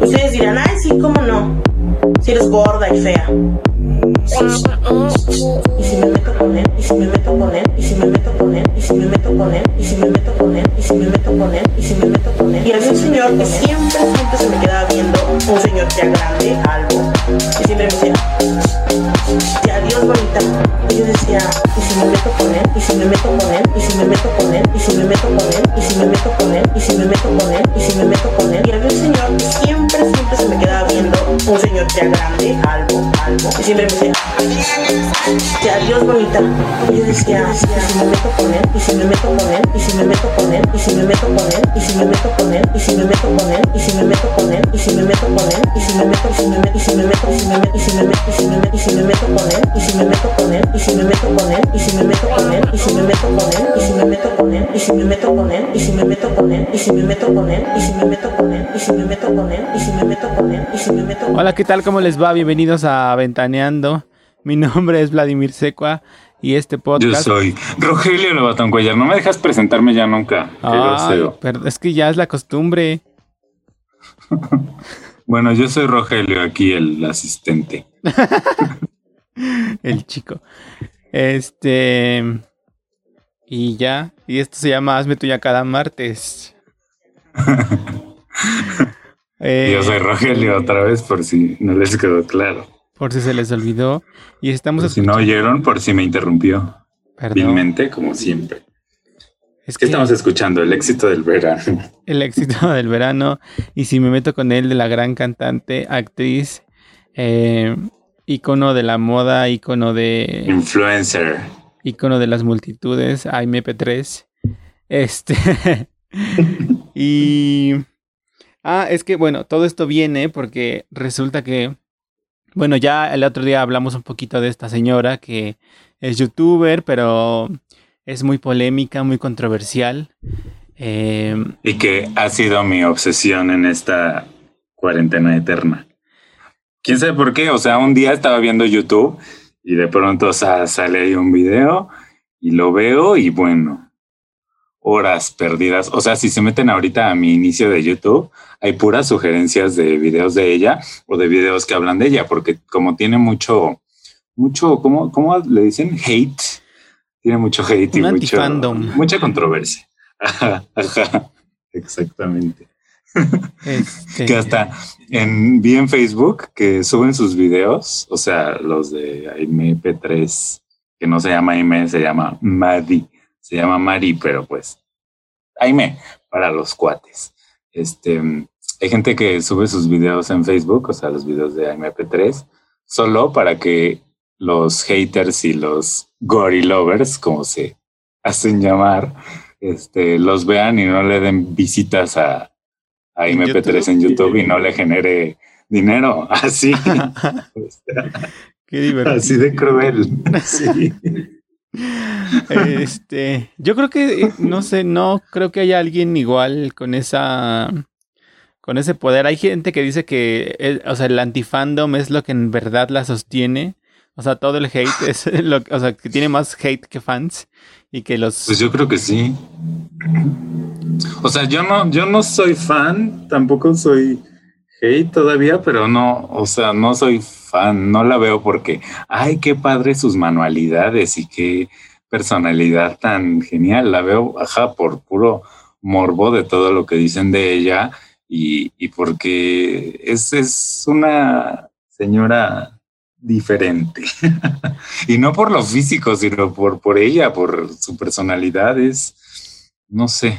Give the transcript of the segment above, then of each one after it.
Ustedes dirán, ay, sí, cómo no. Si eres gorda y fea. Y si me meto con él, y si me meto con él, y si me meto con él, y si me meto con él, y si me meto con él, y si me meto con él, y si me meto con él. Y había un señor que siempre, siempre se me quedaba viendo, un señor ya grande, algo, y siempre me decía, ya adiós bonita. Y yo decía, y si me meto con él, y si me meto con él, y si me meto con él, y si me meto con él, y si me meto con él, y si me meto con él, y si me meto con él. Y había un señor que siempre, siempre se me quedaba viendo, un señor ya grande, algo, algo, y siempre me decía, ya adiós bonita. Yo decía, si me meto con él, y si me meto con él, y si me meto con él, y si me meto con él, y si me meto con él, y si me meto con él, y si me meto con él, y si me meto con él, y si me meto, si me meto, si me meto, si me meto, si me meto, si me meto, si me meto con él, y si me meto con él, y si me meto con él, y si me meto con él, y si me meto con él, y si me meto con él, y si me meto con él, y si me meto con él, y si me meto con él, y si me meto con él, y si me meto con él, y si me meto con él, y si me meto Hola, ¿qué tal? ¿Cómo les va? Bienvenidos a Ventaneando. Mi nombre es Vladimir Secua y este podcast. Yo soy Rogelio Lobatón Cuellar. No me dejas presentarme ya nunca. Ay, pero es que ya es la costumbre. Bueno, yo soy Rogelio, aquí el asistente. El chico. Este. Y ya. Y esto se llama Hazme tuya cada martes. Eh, Yo soy Rogelio otra vez, por si no les quedó claro. Por si se les olvidó. Y estamos Por si no oyeron, por si me interrumpió. Perdón. Vilmente, como siempre. Es ¿Qué que estamos escuchando? El éxito del verano. el éxito del verano. Y si me meto con él, de la gran cantante, actriz, eh, ícono de la moda, ícono de. Influencer. icono de las multitudes, AMP3. Este. y. Ah, es que bueno, todo esto viene porque resulta que. Bueno, ya el otro día hablamos un poquito de esta señora que es youtuber, pero es muy polémica, muy controversial. Eh, Y que ha sido mi obsesión en esta cuarentena eterna. ¿Quién sabe por qué? O sea, un día estaba viendo YouTube y de pronto sale ahí un video y lo veo y bueno, horas perdidas. O sea, si se meten ahorita a mi inicio de YouTube, hay puras sugerencias de videos de ella o de videos que hablan de ella, porque como tiene mucho, mucho, ¿cómo, cómo le dicen? Hate. Tiene mucho hate y mucho, mucha controversia. Ajá, ajá, exactamente. este, Que hasta en, vi en Facebook que suben sus videos, o sea, los de MP3, que no se llama Aime, se llama Madi, se llama Mari, pero pues Aime para los cuates. Este, hay gente que sube sus videos en Facebook, o sea, los videos de MP3, solo para que los haters y los gory lovers, como se hacen llamar, este, los vean y no le den visitas a, a ¿En MP3 en YouTube y no le genere dinero. Así, Qué divertido. así de cruel. Sí. Este, yo creo que, eh, no sé, no creo que haya alguien igual con esa, con ese poder. Hay gente que dice que, el- o sea, el antifandom es lo que en verdad la sostiene. O sea, todo el hate es lo, o sea, que tiene más hate que fans y que los... Pues yo creo que sí. O sea, yo no, yo no soy fan, tampoco soy hate todavía, pero no, o sea, no soy fan, no la veo porque, ay, qué padre sus manualidades y qué personalidad tan genial. La veo, ajá, por puro morbo de todo lo que dicen de ella y, y porque es, es una señora diferente. y no por lo físico, sino por, por ella, por su personalidad. Es, no sé,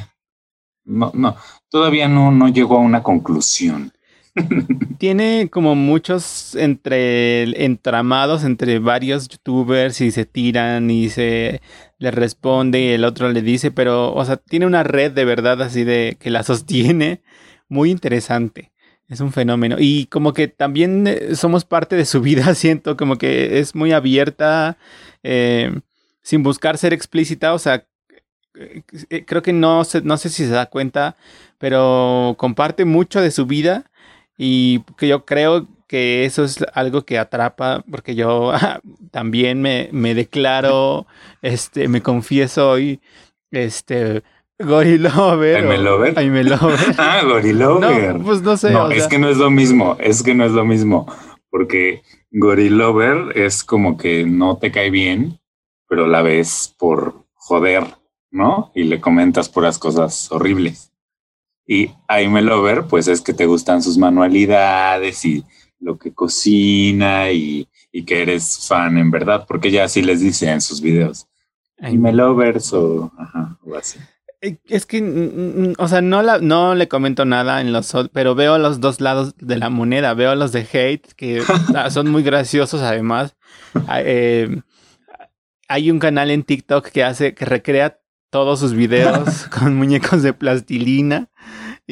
no, no, todavía no, no llegó a una conclusión. Tiene como muchos entre entramados entre varios youtubers y se tiran y se le responde y el otro le dice, pero, o sea, tiene una red de verdad así de que la sostiene muy interesante. Es un fenómeno. Y como que también eh, somos parte de su vida, siento como que es muy abierta, eh, sin buscar ser explícita, o sea, eh, creo que no no sé si se da cuenta, pero comparte mucho de su vida y que yo creo que eso es algo que atrapa, porque yo también me, me declaro, este, me confieso hoy, este, Gorilover. ¿Jaime o- Lover? Jaime Lover. Ah, Gorilover. No, pues no sé. No, o es que no es lo mismo, es que no es lo mismo, porque Gorilover es como que no te cae bien, pero la ves por joder, ¿no? Y le comentas puras cosas horribles. Y Aime Lover, pues es que te gustan sus manualidades y lo que cocina y, y que eres fan en verdad, porque ella así les dice en sus videos. Aime Lovers o, ajá, o así. Eh, Es que, o sea, no, la, no le comento nada en los, pero veo los dos lados de la moneda. Veo los de hate, que ah, son muy graciosos además. Ah, eh, hay un canal en TikTok que hace, que recrea todos sus videos con muñecos de plastilina.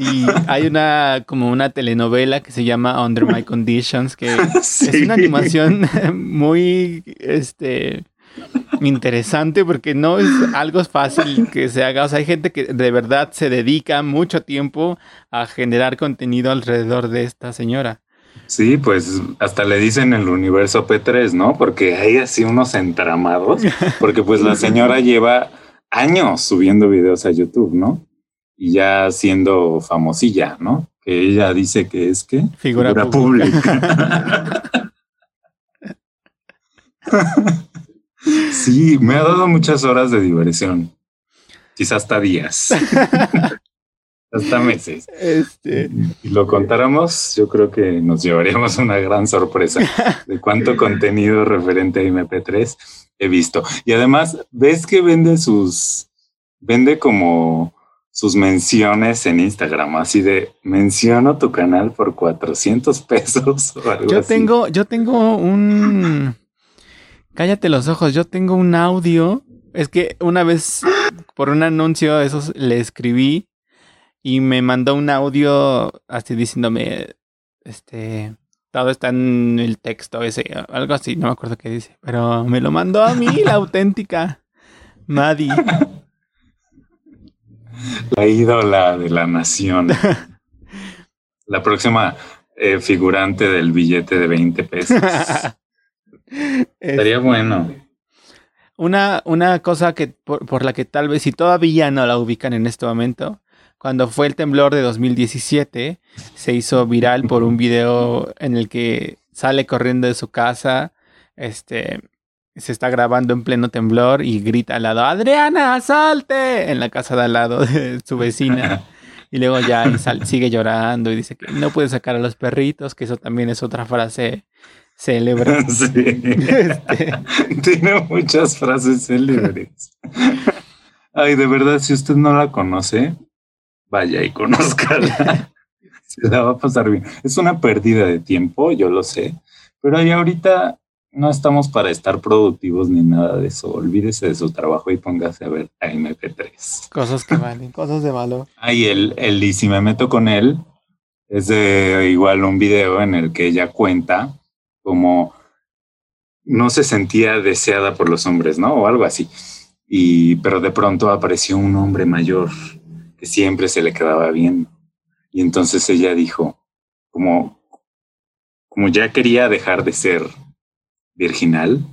Y hay una, como una telenovela que se llama Under My Conditions, que es una animación muy, este, interesante porque no es algo fácil que se haga. O sea, hay gente que de verdad se dedica mucho tiempo a generar contenido alrededor de esta señora. Sí, pues hasta le dicen el universo P3, ¿no? Porque hay así unos entramados, porque pues la señora lleva años subiendo videos a YouTube, ¿no? Y ya siendo famosilla, ¿no? Que ella dice que es que Figura pública. sí, me ha dado muchas horas de diversión. Quizás hasta días. hasta meses. Este, Si lo contáramos, yo creo que nos llevaríamos una gran sorpresa de cuánto contenido referente a MP3 he visto. Y además, ves que vende sus, vende como sus menciones en Instagram, así de menciono tu canal por 400 pesos o algo yo así. tengo, yo tengo un. Cállate los ojos, yo tengo un audio. Es que una vez por un anuncio de esos le escribí y me mandó un audio así diciéndome, este, todo está en el texto ese, algo así, no me acuerdo qué dice, pero me lo mandó a mí, la auténtica Maddie. La ídola de la nación. la próxima eh, figurante del billete de 20 pesos. Estaría bueno. Una, una cosa que por, por la que tal vez si todavía no la ubican en este momento, cuando fue el temblor de 2017, se hizo viral por un video en el que sale corriendo de su casa, este, se está grabando en pleno temblor y grita al lado, Adriana, salte, en la casa de al lado de su vecina. Y luego ya y sal- sigue llorando y dice que no puede sacar a los perritos, que eso también es otra frase célebre. Sí. Este, Tiene muchas frases célebres. Ay, de verdad, si usted no la conoce, vaya y conózcala. Se la va a pasar bien. Es una pérdida de tiempo, yo lo sé, pero ahí ahorita no estamos para estar productivos ni nada de eso. Olvídese de su trabajo y póngase a ver a MP3. cosas que valen, cosas de valor. Ay, el, el y si me meto con él es de igual un video en el que ella cuenta como no se sentía deseada por los hombres, ¿no? O algo así. Y pero de pronto apareció un hombre mayor que siempre se le quedaba bien. Y entonces ella dijo, como, como ya quería dejar de ser virginal,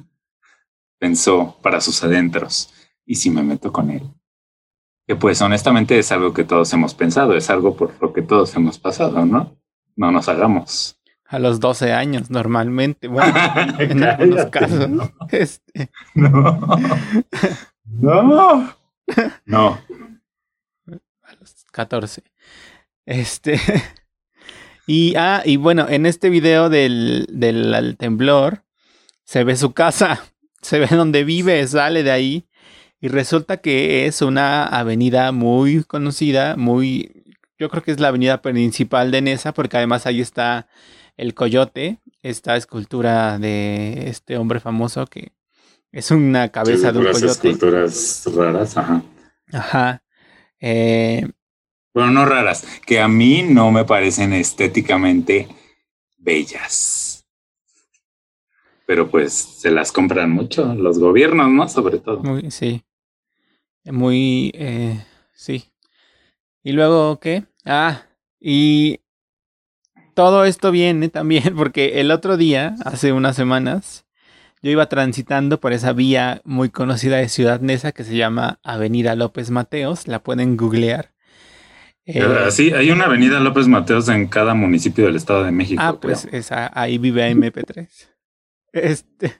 pensó para sus adentros, ¿y si me meto con él? Que pues honestamente es algo que todos hemos pensado, es algo por lo que todos hemos pasado, ¿no? No nos hagamos. A los 12 años, normalmente. Bueno, en algunos casos. no. Este, No. No. No. a los 14. Este. Y, ah, y bueno, en este video del, del al temblor, se ve su casa, se ve donde vive, sale de ahí. Y resulta que es una avenida muy conocida, muy. Yo creo que es la avenida principal de Nesa, porque además ahí está el coyote, esta escultura de este hombre famoso que es una cabeza de un coyote. esculturas raras, ajá. Ajá. Eh, Bueno, no raras, que a mí no me parecen estéticamente bellas. Pero pues se las compran mucho los gobiernos, ¿no? Sobre todo. muy, sí. Muy, eh, sí. Y luego, ¿qué? Ah, y todo esto viene también porque el otro día, hace unas semanas, yo iba transitando por esa vía muy conocida de Ciudad Neza que se llama Avenida López Mateos, la pueden googlear. Eh, sí, hay una avenida López Mateos en cada municipio del Estado de México. Ah, pues esa, ahí vive MP3. Este,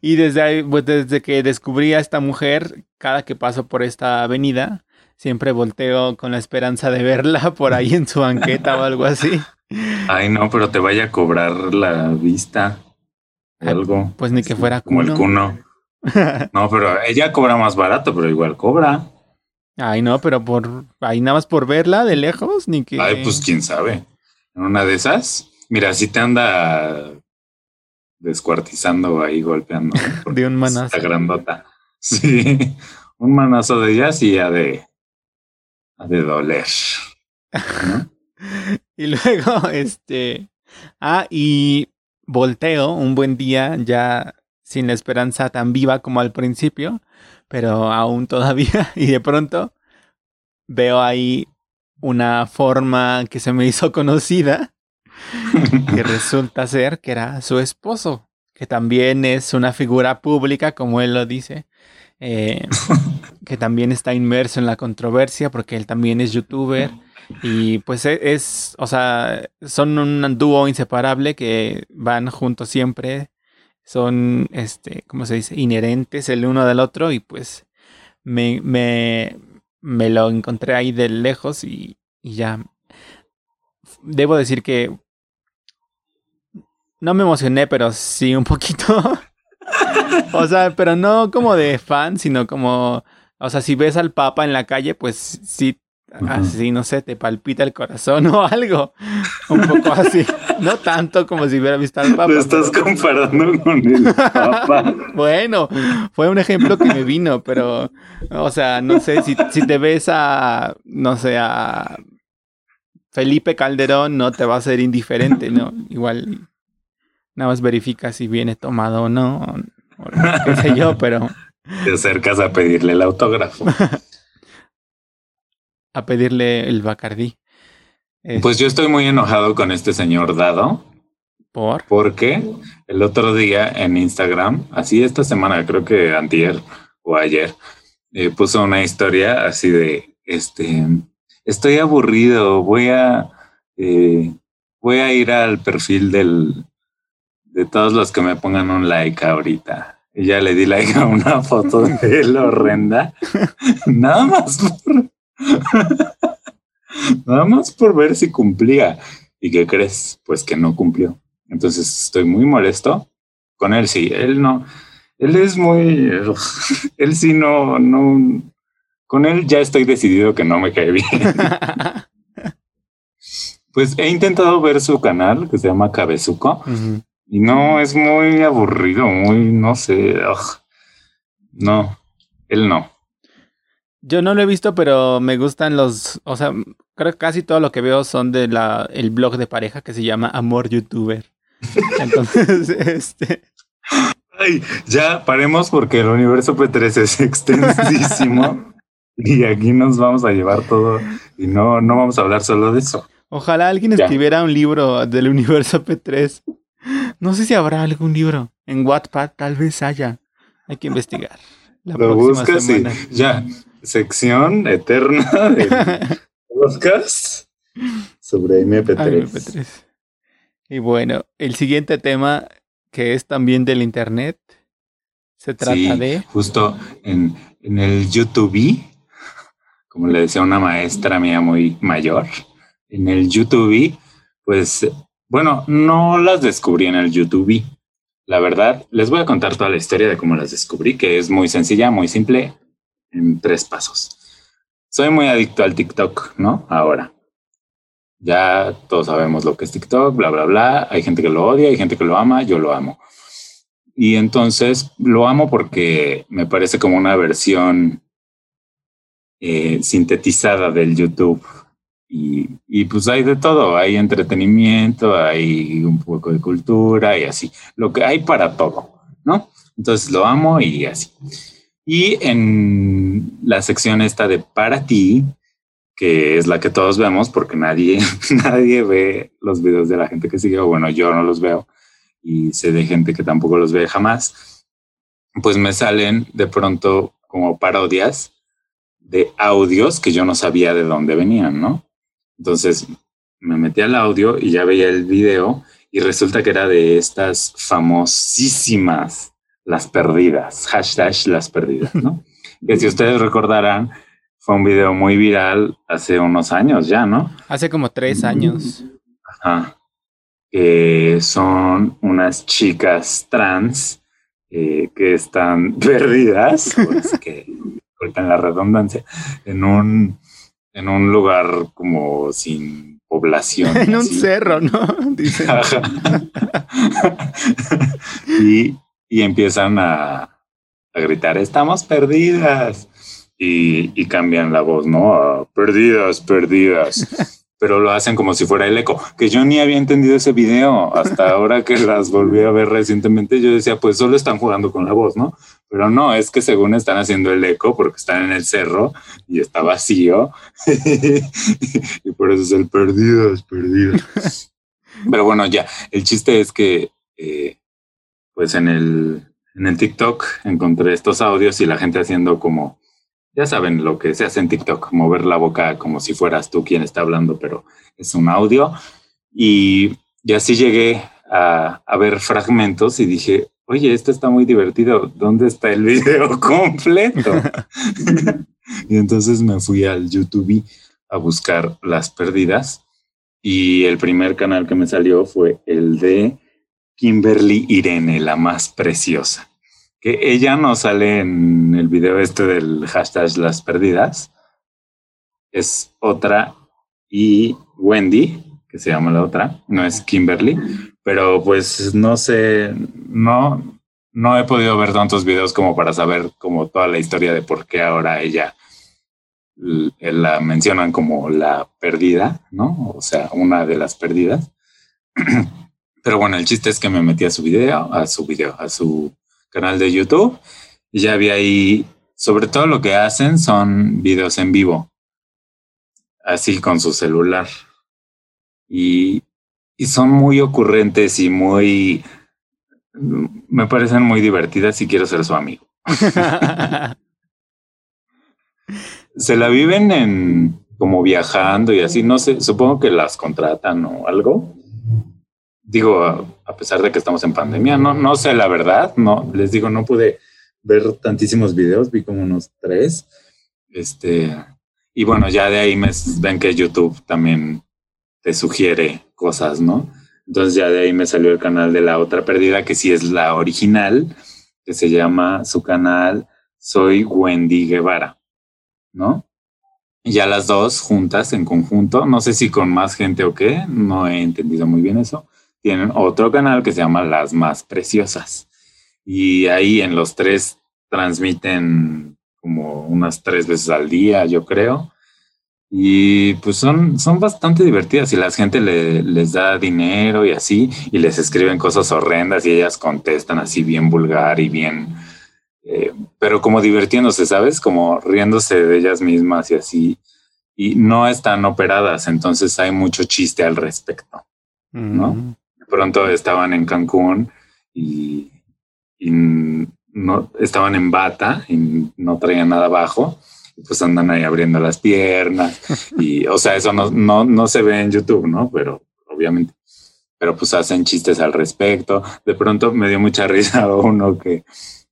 y desde ahí, pues desde que descubrí a esta mujer, cada que paso por esta avenida, siempre volteo con la esperanza de verla por ahí en su banqueta o algo así. Ay, no, pero te vaya a cobrar la vista. algo. Pues ni que fuera como el cuno. No, pero ella cobra más barato, pero igual cobra. Ay, no, pero por ahí nada más por verla de lejos, ni que. Ay, pues quién sabe. En una de esas, mira, si te anda descuartizando ahí, golpeando. de un manazo. Está grandota. Sí, un manazo de ellas y ya de, de doler. y luego, este. Ah, y volteo un buen día, ya sin la esperanza tan viva como al principio, pero aún todavía, y de pronto veo ahí una forma que se me hizo conocida, que resulta ser que era su esposo, que también es una figura pública, como él lo dice, eh, que también está inmerso en la controversia porque él también es youtuber. Y pues e, es, o sea, son un dúo inseparable que van juntos siempre. Son, este, ¿cómo se dice? Inherentes el uno del otro y pues me, me, me lo encontré ahí de lejos y, y ya. Debo decir que no me emocioné, pero sí un poquito. o sea, pero no como de fan, sino como, o sea, si ves al Papa en la calle, pues sí, así, no sé, te palpita el corazón o algo. Un poco así. No tanto como si hubiera visto al Papa. Lo estás comparando con el Papa. bueno, fue un ejemplo que me vino, pero, o sea, no sé, si, si te ves a, no sé, a Felipe Calderón, no te va a ser indiferente, ¿no? Igual Nada más verifica si viene tomado o no, o qué sé yo, pero... Te acercas a pedirle el autógrafo. a pedirle el Bacardí. Pues yo estoy muy enojado con este señor Dado. ¿Por? Porque el otro día en Instagram, así esta semana, creo que antier o ayer, eh, puso una historia así de, este, estoy aburrido, voy a, eh, voy a ir al perfil del, de todos los que me pongan un like ahorita. Y ya le di like a una foto de él horrenda. Nada más por. Nada más por ver si cumplía. ¿Y qué crees? Pues que no cumplió. Entonces estoy muy molesto. Con él sí, él no. Él es muy. Él sí no. no con él ya estoy decidido que no me cae bien. Pues he intentado ver su canal que se llama Cabezuco. Y no, es muy aburrido, muy, no sé. No, él no. Yo no lo he visto, pero me gustan los, o sea, creo que casi todo lo que veo son de la el blog de pareja que se llama Amor Youtuber. Entonces, este Ay, ya paremos porque el universo P3 es extensísimo y aquí nos vamos a llevar todo y no no vamos a hablar solo de eso. Ojalá alguien escribiera un libro del universo P3. No sé si habrá algún libro. En Wattpad tal vez haya. Hay que investigar. Lo buscas y ya. Sección eterna de podcast sobre MP3. Y bueno, el siguiente tema que es también del internet se trata de. Justo en, en el YouTube, como le decía una maestra mía muy mayor, en el YouTube, pues bueno, no las descubrí en el YouTube. La verdad, les voy a contar toda la historia de cómo las descubrí, que es muy sencilla, muy simple, en tres pasos. Soy muy adicto al TikTok, ¿no? Ahora. Ya todos sabemos lo que es TikTok, bla, bla, bla. Hay gente que lo odia, hay gente que lo ama, yo lo amo. Y entonces lo amo porque me parece como una versión eh, sintetizada del YouTube y, pues hay de todo, hay entretenimiento, hay un poco de cultura y así, lo que hay para todo, ¿no? Entonces lo amo y así. Y en la sección esta de para ti, que es la que todos vemos porque nadie, nadie ve los videos de la gente que sigue, o bueno, yo no los veo. y sé de gente que tampoco los ve jamás, pues me salen de pronto como parodias de audios que yo no sabía de dónde venían, ¿no? Entonces me metí al audio y ya veía el video y resulta que era de estas famosísimas las perdidas, hashtag las perdidas, ¿no? que si ustedes recordarán, fue un video muy viral hace unos años ya, ¿no? Hace como tres años. Ajá. Que son unas chicas trans eh, que están perdidas, pues que en la redundancia, en un, en un lugar como sin población. en un cerro, ¿no? y, y, empiezan a, a, gritar, estamos perdidas. Y, y, cambian la voz, ¿no? perdidas, perdidas. pero lo hacen como si fuera el eco, que yo ni había entendido ese video hasta ahora que las volví a ver recientemente. Yo decía, pues solo están jugando con la voz, ¿no? Pero no, es que según están haciendo el eco porque están en el cerro y está vacío y por eso es el perdido, es perdido. Pero bueno, ya, el chiste es que, eh, pues en el, en el TikTok encontré estos audios y la gente haciendo como ya saben lo que se hace en TikTok, mover la boca como si fueras tú quien está hablando, pero es un audio. Y, y así llegué a, a, ver fragmentos y dije, oye, esto está muy divertido, ¿dónde está el video completo? y entonces me fui al YouTube a buscar las perdidas y el primer canal que me salió fue el de Kimberly Irene, la más preciosa que ella no sale en el video este del hashtag las perdidas. Es otra y Wendy, que se llama la otra, no es Kimberly, pero pues no sé, no, no he podido ver tantos videos como para saber como toda la historia de por qué ahora ella la mencionan como la perdida, ¿no? O sea, una de las perdidas. Pero bueno, el chiste es que me metí a su video, a su video, a su canal de YouTube. Y ya vi ahí, sobre todo lo que hacen son videos en vivo, así con su celular. Y, y son muy ocurrentes y muy, me parecen muy divertidas y quiero ser su amigo. Se la viven en como viajando y así, no sé, supongo que las contratan o algo digo, a, pesar de que estamos en pandemia, no, no sé la verdad, no, les digo, no pude ver tantísimos videos, vi como unos tres, este, y bueno, ya de ahí me ven que YouTube también te sugiere cosas, ¿no? Entonces ya de ahí me salió el canal de la otra perdida, que sí es la original, que se llama su canal Soy Wendy Guevara, ¿no? Y ya las dos juntas en conjunto, no sé si con más gente o qué, no he entendido muy bien eso, tienen otro canal que se llama Las Más Preciosas. Y ahí en los tres transmiten como unas tres veces al día, yo creo. Y pues son, son bastante divertidas y la gente le, les da dinero y así, y les escriben cosas horrendas y ellas contestan así bien vulgar y bien, eh, pero como divirtiéndose, ¿sabes? Como riéndose de ellas mismas y así. Y no están operadas, entonces hay mucho chiste al respecto, ¿no? Mm pronto estaban en Cancún y, no estaban en bata y no traían nada abajo. Pues andan ahí abriendo las piernas y, o sea, eso no, no, no se ve en YouTube, ¿no? Pero obviamente, pero pues hacen chistes al respecto. De pronto me dio mucha risa uno que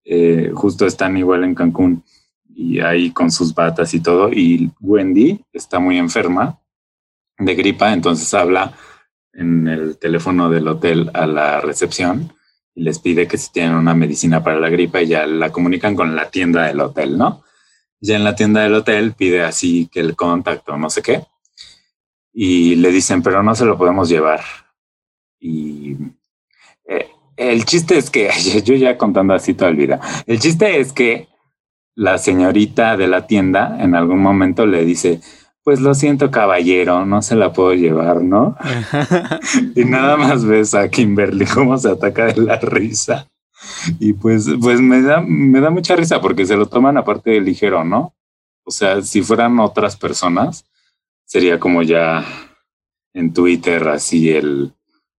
eh, justo están igual en Cancún y ahí con sus batas y todo. Y Wendy está muy enferma de gripa, entonces habla en el teléfono del hotel a la recepción y les pide que si tienen una medicina para la gripa y ya la comunican con la tienda del hotel, ¿no? Ya en la tienda del hotel pide así que el contacto, no sé qué, y le dicen, pero no se lo podemos llevar. Y eh, el chiste es que, yo ya contando así toda el vida, el chiste es que la señorita de la tienda en algún momento le dice, pues lo siento, caballero, no se la puedo llevar, ¿no? y nada más ves a Kimberly cómo se ataca de la risa. Y pues, pues me da, me da mucha risa porque se lo toman aparte de ligero, ¿no? O sea, si fueran otras personas, sería como ya en Twitter así el,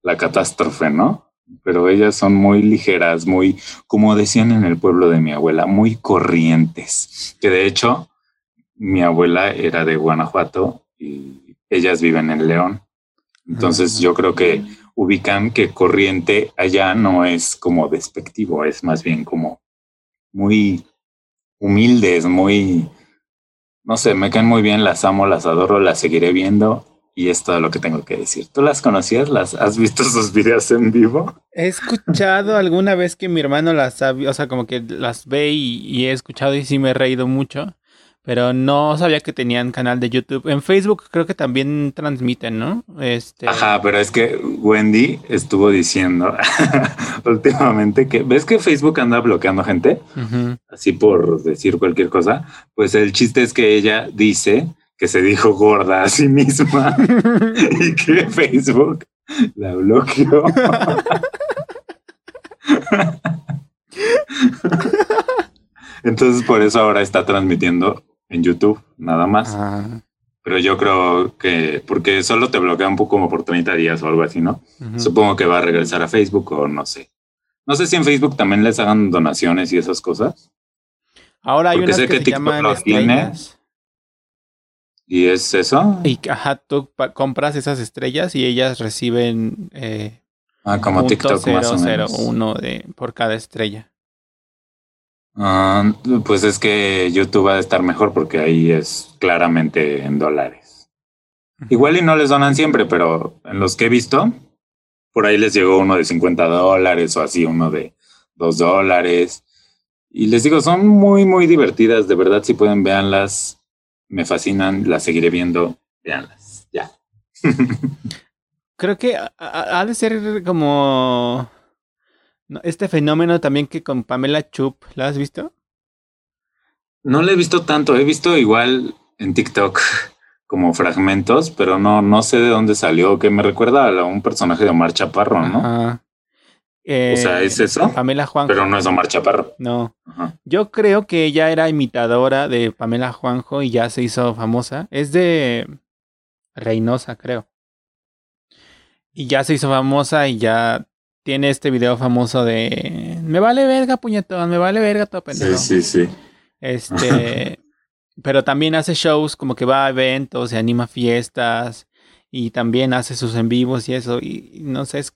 la catástrofe, ¿no? pero ellas son muy ligeras, muy, como decían en el pueblo de mi abuela, muy corrientes. Que de hecho, mi abuela era de Guanajuato y ellas viven en León. Entonces yo creo que ubican que corriente allá no es como despectivo, es más bien como muy humildes, muy, no sé, me caen muy bien, las amo, las adoro, las seguiré viendo y es todo lo que tengo que decir. ¿Tú las conocías? ¿Las has visto sus videos en vivo? He escuchado alguna vez que mi hermano las sabe, o sea, como que las ve y, he escuchado y sí me he reído mucho. Pero no sabía que tenían canal de YouTube. En Facebook creo que también transmiten, ¿no? Este... Ajá, pero es que Wendy estuvo diciendo últimamente que, ¿ves que Facebook anda bloqueando gente? Así por decir cualquier cosa. Pues el chiste es que ella dice que se dijo gorda a sí misma y que Facebook la bloqueó. Entonces por eso ahora está transmitiendo en YouTube, nada más. Ah. Pero yo creo que, porque solo te bloquea un poco como por 30 días o algo así, ¿no? Supongo que va a regresar a Facebook o no sé. No sé si en Facebook también les hagan donaciones y esas cosas. Ahora hay una que, se llaman ¿Y es eso? Y ajá, tú compras esas estrellas y ellas reciben eh, ah, como TikTok más o menos. uno de por cada estrella. Ah, pues es que YouTube va a estar mejor porque ahí es claramente en dólares. Igual y no les donan siempre, pero en los que he visto, por ahí les llegó uno de 50 dólares o así, uno de 2 dólares. Y les digo, son muy, muy divertidas, de verdad, si pueden, véanlas me fascinan, las seguiré viendo, veanlas, ya. Creo que ha de ser como este fenómeno también que con Pamela Chup, ¿la has visto? No la he visto tanto, he visto igual en TikTok como fragmentos, pero no, no sé de dónde salió, que me recuerda a un personaje de Omar Chaparro, ¿no? o sea, es eh, eso. Pamela Juanjo. Pero no es Omar Chaparro. No. Yo creo que ella era imitadora de Pamela Juanjo y ya se hizo famosa. Es de Reynosa, creo. Y ya se hizo famosa y ya tiene este video famoso de me vale verga, puñetón, me vale verga todo pendejo. Sí, sí, sí. Este, pero también hace shows como que va a eventos y anima fiestas y también hace sus en vivos y eso y no sé, es,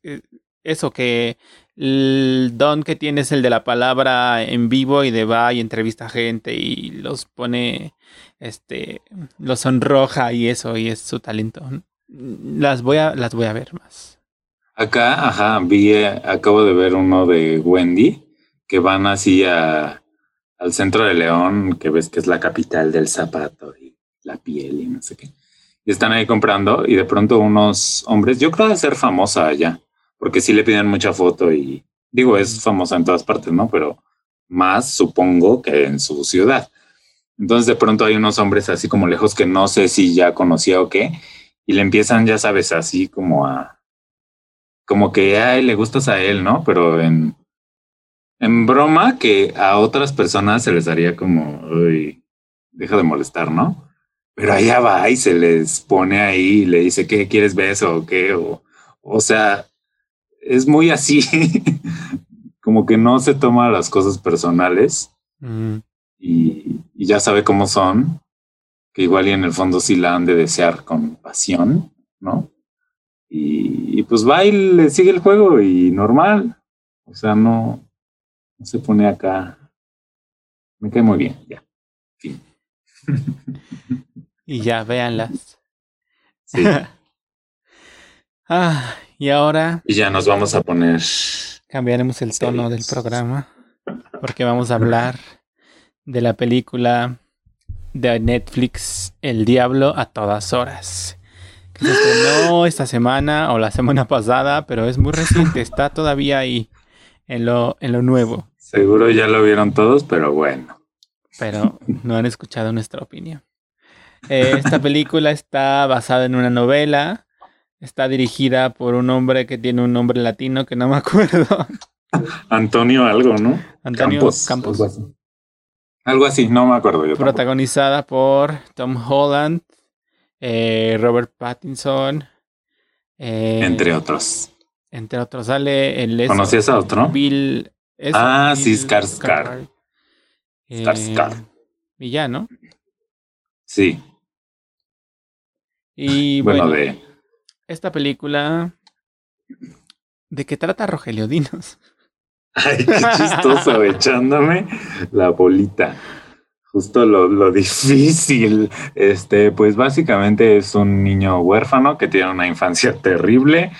eso, que el don que tiene es el de la palabra en vivo y de va y entrevista a gente y los pone, este, los sonroja y eso, y es su talento. Las voy a, las voy a ver más. Acá, ajá, vi, eh, acabo de ver uno de Wendy, que van así a, al centro de León, que ves que es la capital del zapato y la piel y no sé qué. Y están ahí comprando y de pronto unos hombres, yo creo de ser famosa allá, porque sí le piden mucha foto y digo, es famosa en todas partes, ¿no? Pero más supongo que en su ciudad. Entonces de pronto hay unos hombres así como lejos que no sé si ya conocía o qué, y le empiezan, ya sabes, así como a, como que, ay, le gustas a él, ¿no? Pero en, en broma que a otras personas se les daría como, uy, deja de molestar, ¿no? Pero allá va y se les pone ahí y le dice, ¿qué quieres beso o qué? O, o sea, es muy así, como que no se toma las cosas personales mm. y, ya sabe cómo son, que igual y en el fondo sí la han de desear con pasión, ¿no? Y, pues va y le sigue el juego y normal, o sea, no, no se pone acá, me cae muy bien, ya, fin. y ya, véanlas. Sí. ah, y ahora. Y ya nos vamos a poner. Cambiaremos el tono del programa. Porque vamos a hablar de la película de Netflix El Diablo a todas horas. Que se estrenó esta semana o la semana pasada, pero es muy reciente. Está todavía ahí en lo, en lo nuevo. Seguro ya lo vieron todos, pero bueno. Pero no han escuchado nuestra opinión. Eh, esta película está basada en una novela Está dirigida por un hombre que tiene un nombre latino que no me acuerdo. Antonio algo, ¿no? Antonio Campos. Algo, así. no me acuerdo yo. Protagonizada por Tom Holland, eh, Robert Pattinson. Eh, entre otros. Entre otros, sale el... ¿Conocías a otro? Bill... eso, Ah, sí, Bill Skarsgård. Eh, Skarsgård. y ya, ¿no? Sí, Y bueno, bueno, de... esta película... ¿De qué trata Rogelio? Dinos. Ay, qué chistoso, echándome la bolita. Justo lo, lo difícil. Este, pues básicamente es un niño huérfano que tiene una infancia terrible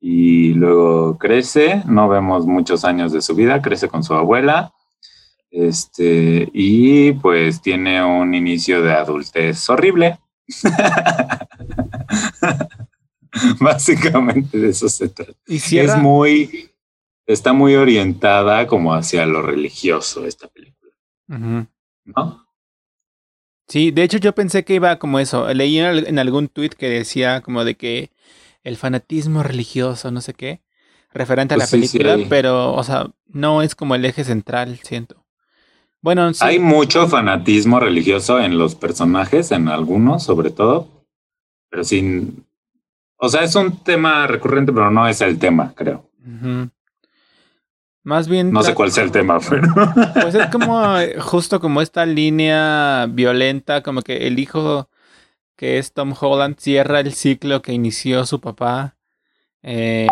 y luego crece, no vemos muchos años de su vida, crece con su abuela. Este, y pues tiene un inicio de adultez horrible. Básicamente de eso se trata. Y. Es muy, está muy orientada como hacia lo religioso esta película, Ujú. ¿No? Sí, de hecho yo pensé que iba como eso. Leí en al- en algún tuit que decía como de que el fanatismo religioso, no sé qué, referente a Pues la sí, película, pero, o sea, no es como el eje central, siento. Bueno, sí. Hay mucho fanatismo religioso en los personajes, en algunos sobre todo, pero sin... O sea, es un tema recurrente, pero no es el tema, creo. Ujú. Más bien, No sé cuál sea el tema, pero... pues es como eh, justo como esta línea violenta, como que el hijo que es Tom Holland cierra el ciclo que inició su papá. Eh,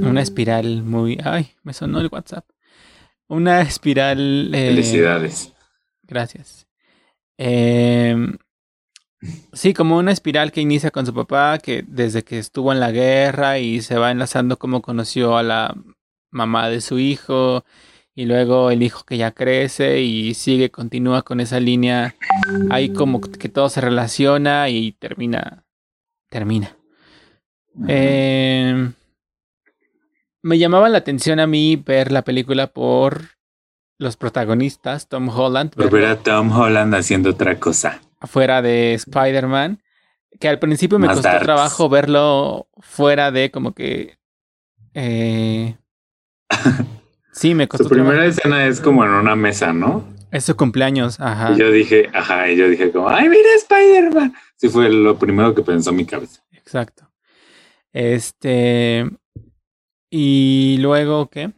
una espiral muy... Ay, me sonó el WhatsApp. Una espiral... eh, Felicidades. Gracias. Em, sí, como una espiral que inicia con su papá, que desde que estuvo en la guerra y se va enlazando cómo conoció a la mamá de su hijo, y luego el hijo que ya crece y sigue, continúa con esa línea, ahí como que todo se relaciona y termina, termina. Em, me llamaba la atención a mí ver la película por los protagonistas, Tom Holland, Por verlo ver a Tom Holland haciendo otra cosa. fuera de Spider-Man, que al principio me Más costó darks. trabajo verlo fuera de como que... eh, sí, me costó Su primera trabajo. escena es como en una mesa, ¿no? Es su cumpleaños, ajá. Y yo dije, ajá, y yo dije como, ay, mira Spider-Man. Sí fue lo primero que pensó mi cabeza. Exacto. Este. Y luego, ¿qué?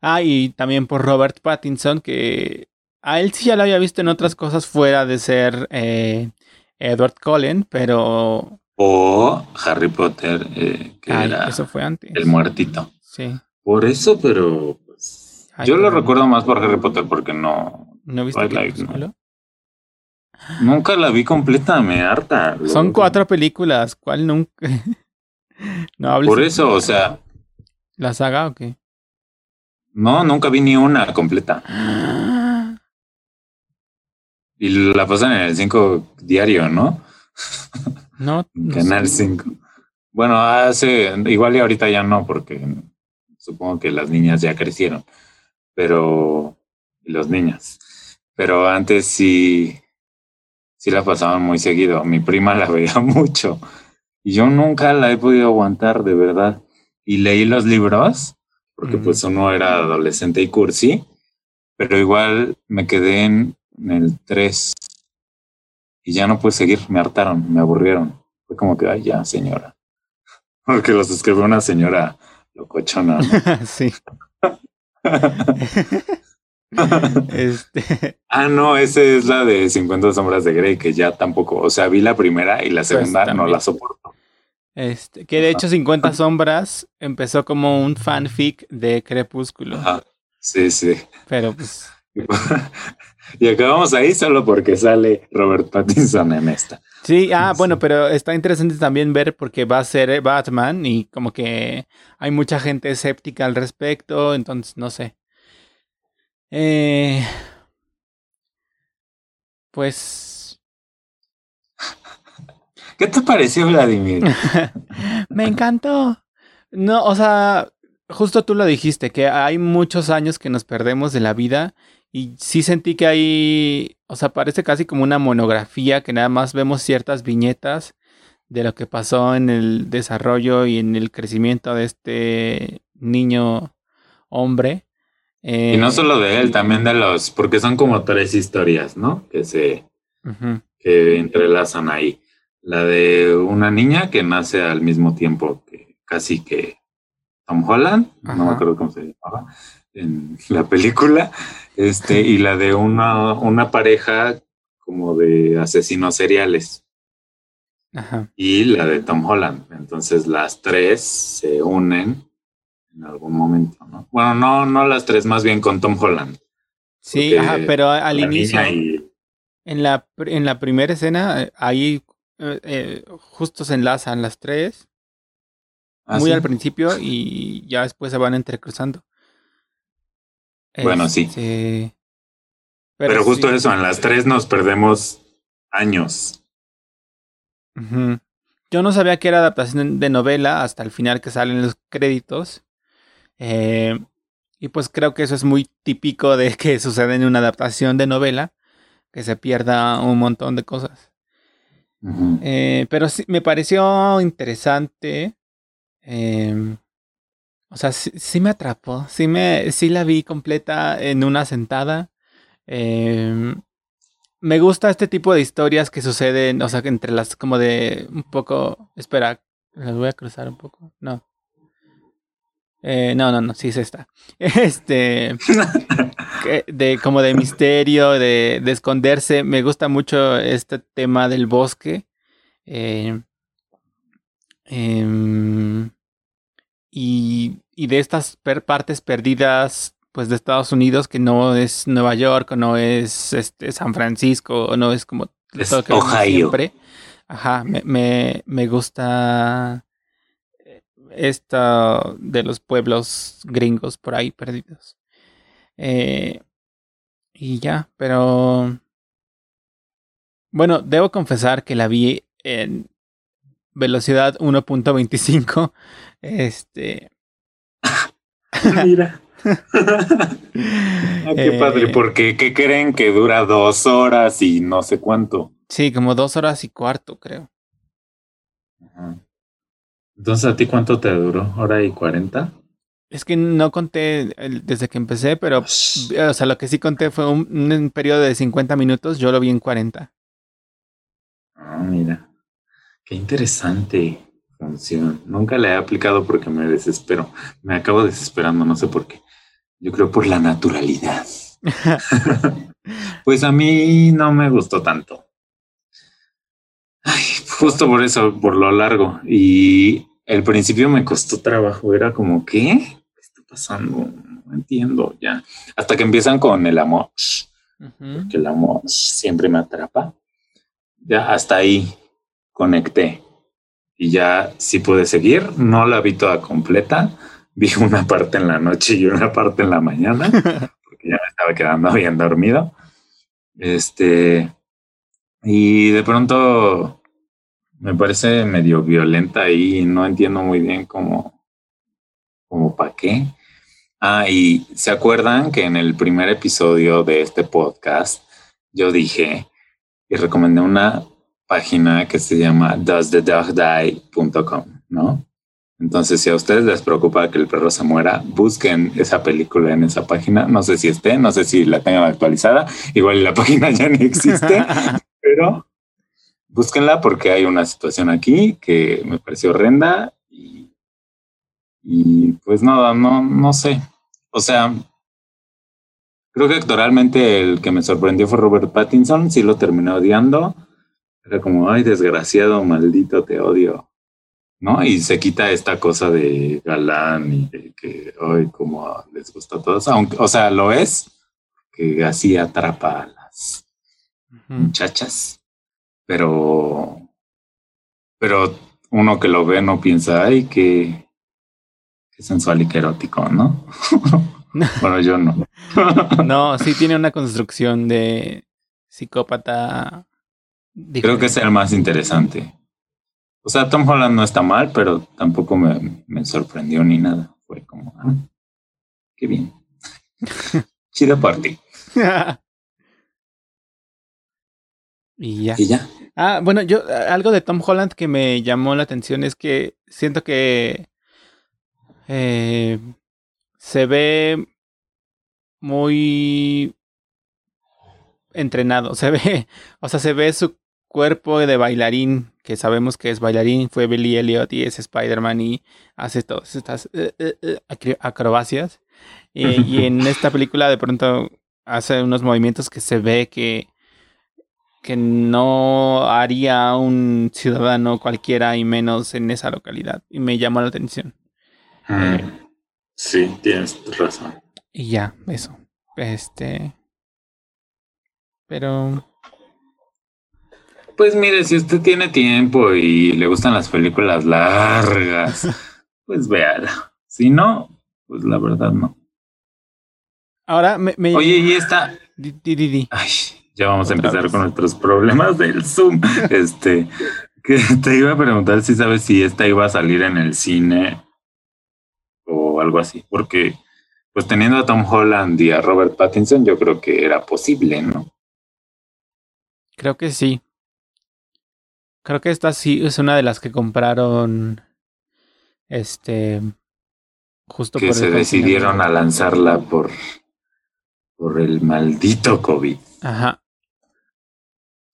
Ah, y también por Robert Pattinson, que a él sí ya lo había visto en otras cosas fuera de ser eh, Edward Cullen, pero. O Harry Potter, eh, que Ay, era eso fue antes. el muertito. Sí. Por eso, pero pues, Ay, yo lo recuerdo más por Harry Potter porque no, ¿No viste Twilight, Crepúsculo? nunca la vi completa, me harta. Lo- Son cuatro películas. ¿Cuál nunca? no hables. Por eso, o sea, ¿La saga o qué? no, nunca vi ni una completa. Y la pasan en el 5 diario, ¿no? No. no Canal sé. 5. Bueno, hace, igual y ahorita ya no, porque supongo que las niñas ya crecieron, pero, y los niños, pero antes sí, sí la pasaban muy seguido. Mi prima la veía mucho y yo nunca la he podido aguantar, de verdad. Y leí los libros, porque pues uno era adolescente y cursi, pero igual me quedé en, en el 3 y ya no pude seguir, me hartaron, me aburrieron. Fue como que, ay, ya, señora. Porque los escribió una señora locochona. ¿no? sí. este. ah, no, esa es la de 50 sombras de Grey, que ya tampoco, o sea, vi la primera y la segunda no la soporto. Este, que de hecho 50 sombras empezó como un fanfic de Crepúsculo, Ajá. Sí, sí. pero pues y acabamos ahí solo porque sale Robert Pattinson en esta. sí, ah, Sí. bueno, pero está interesante también ver porque va a ser Batman y como que hay mucha gente escéptica al respecto, entonces no sé. Eh, pues ¿Qué te pareció, Vladimir? Me encantó. No, o sea, justo tú lo dijiste, que hay muchos años que nos perdemos de la vida y sí sentí que hay, o sea, parece casi como una monografía que nada más vemos ciertas viñetas de lo que pasó en el desarrollo y en el crecimiento de este niño hombre. Y Eh, no solo de él, también de los, porque son como tres historias, ¿no? Que se, que entrelazan ahí. La de una niña que nace al mismo tiempo que casi que Tom Holland, no me acuerdo cómo se llamaba, en la película, este, y la de una, una pareja como de asesinos seriales. Y la de Tom Holland. Entonces las tres se unen en algún momento, ¿no? Bueno, no, no las tres, más bien con Tom Holland. Sí, pero al inicio, en, la, en la primera escena, eh, ahí eh, eh, justo se enlazan las tres. ¿Ah, muy al principio y ya después se van entrecruzando. Bueno, sí. Este, pero, justo eso, en las tres nos perdemos años. Yo no sabía que era adaptación de novela hasta el final que salen los créditos. Eh, y pues creo que eso es muy típico de que sucede en una adaptación de novela, que se pierda un montón de cosas. Eh, pero sí, me pareció interesante. Em, o sea, sí, me atrapó. Sí, me, sí la vi completa en una sentada. Em, me gusta este tipo de historias que suceden, o sea, entre las como de un poco. Espera, las voy a cruzar un poco. No. Eh, no, no, no, sí es esta. Este. de como de misterio, de, de, esconderse. Me gusta mucho este tema del bosque. Eh, em, y, y, de estas partes perdidas pues de Estados Unidos que no es Nueva York o no es este, San Francisco o no es como es todo que Ohio. siempre. Ajá, me, me, me gusta esta de los pueblos gringos por ahí perdidos. Eh, y ya, pero bueno, debo confesar que la vi en velocidad 1.25. Este. Mira. Ah, qué padre, eh, porque ¿qué creen que dura dos horas y no sé cuánto? Sí, como dos horas y cuarto, creo. Entonces, ¿a ti cuánto te duró? ¿Hora y cuarenta? Es que no conté desde que empecé, pero, o sea, lo que sí conté fue un, un periodo de 50 minutos, yo lo vi en 40. Ah, mira. Qué interesante función. Nunca la he aplicado porque me desespero. Me acabo desesperando, no sé por qué. Yo creo por la naturalidad. pues a mí no me gustó tanto. Ay, justo por eso, por lo largo. Y el principio me costó trabajo. Era como, ¿qué? ¿Qué está pasando? No entiendo ya. Hasta que empiezan con el amor. Porque el amor siempre me atrapa. Ya hasta ahí conecté. Y ya sí pude seguir. No la vi toda completa vi una parte en la noche y una parte en la mañana, porque ya me estaba quedando bien dormido. Este, y de pronto me parece medio violenta y no entiendo muy bien cómo, cómo para qué. Ah, y se acuerdan que en el primer episodio de este podcast yo dije y recomendé una página que se llama doesthedogdie.com, ¿no? Entonces, si a ustedes les preocupa que el perro se muera, busquen esa película en esa página. No sé si esté, no sé si la tengan actualizada. Igual la página ya ni existe, pero búsquenla porque hay una situación aquí que me pareció horrenda y, y pues nada, no, no sé. O sea, creo que actualmente el que me sorprendió fue Robert Pattinson. Sí lo terminé odiando. Era como, ay, desgraciado, maldito, te odio. ¿no? Y se quita esta cosa de galán y de que hoy como les gusta a todos, aunque, o sea, lo es, que así atrapa a las muchachas, pero, pero uno que lo ve no piensa, ay, qué, qué sensual y qué erótico, ¿no? bueno, yo no. no, sí tiene una construcción de psicópata. Creo que es el más interesante. O sea, Tom Holland no está mal, pero tampoco me, me sorprendió ni nada. Fue como, ah, qué bien. Chido party. y ya. Y ya. Ah, bueno, yo algo de Tom Holland que me llamó la atención es que siento que eh, se ve muy entrenado, se ve, o sea, se ve su cuerpo de bailarín que sabemos que es bailarín, fue Billy Elliot y es Spider-Man y hace todas estas eh, eh, eh, acrobacias. Eh, y en esta película de pronto hace unos movimientos que se ve que, que no haría un ciudadano cualquiera y menos en esa localidad. Y me llamó la atención. Mm, Sí, tienes razón. Y ya, eso. Este. Pero. Pues mire, si usted tiene tiempo y le gustan las películas largas, pues véala. Si no, pues la verdad no. Ahora me. me Oye, y esta, Di, di, di, di. Ay, ya vamos a empezar vez. con nuestros problemas del Zoom. Este, que te iba a preguntar si sabes si esta iba a salir en el cine o algo así, porque pues teniendo a Tom Holland y a Robert Pattinson, yo creo que era posible, ¿no? Creo que sí. Creo que esta sí es una de las que compraron. Este. Justo Que por se el decidieron a lanzarla por, por el maldito COVID. Ajá.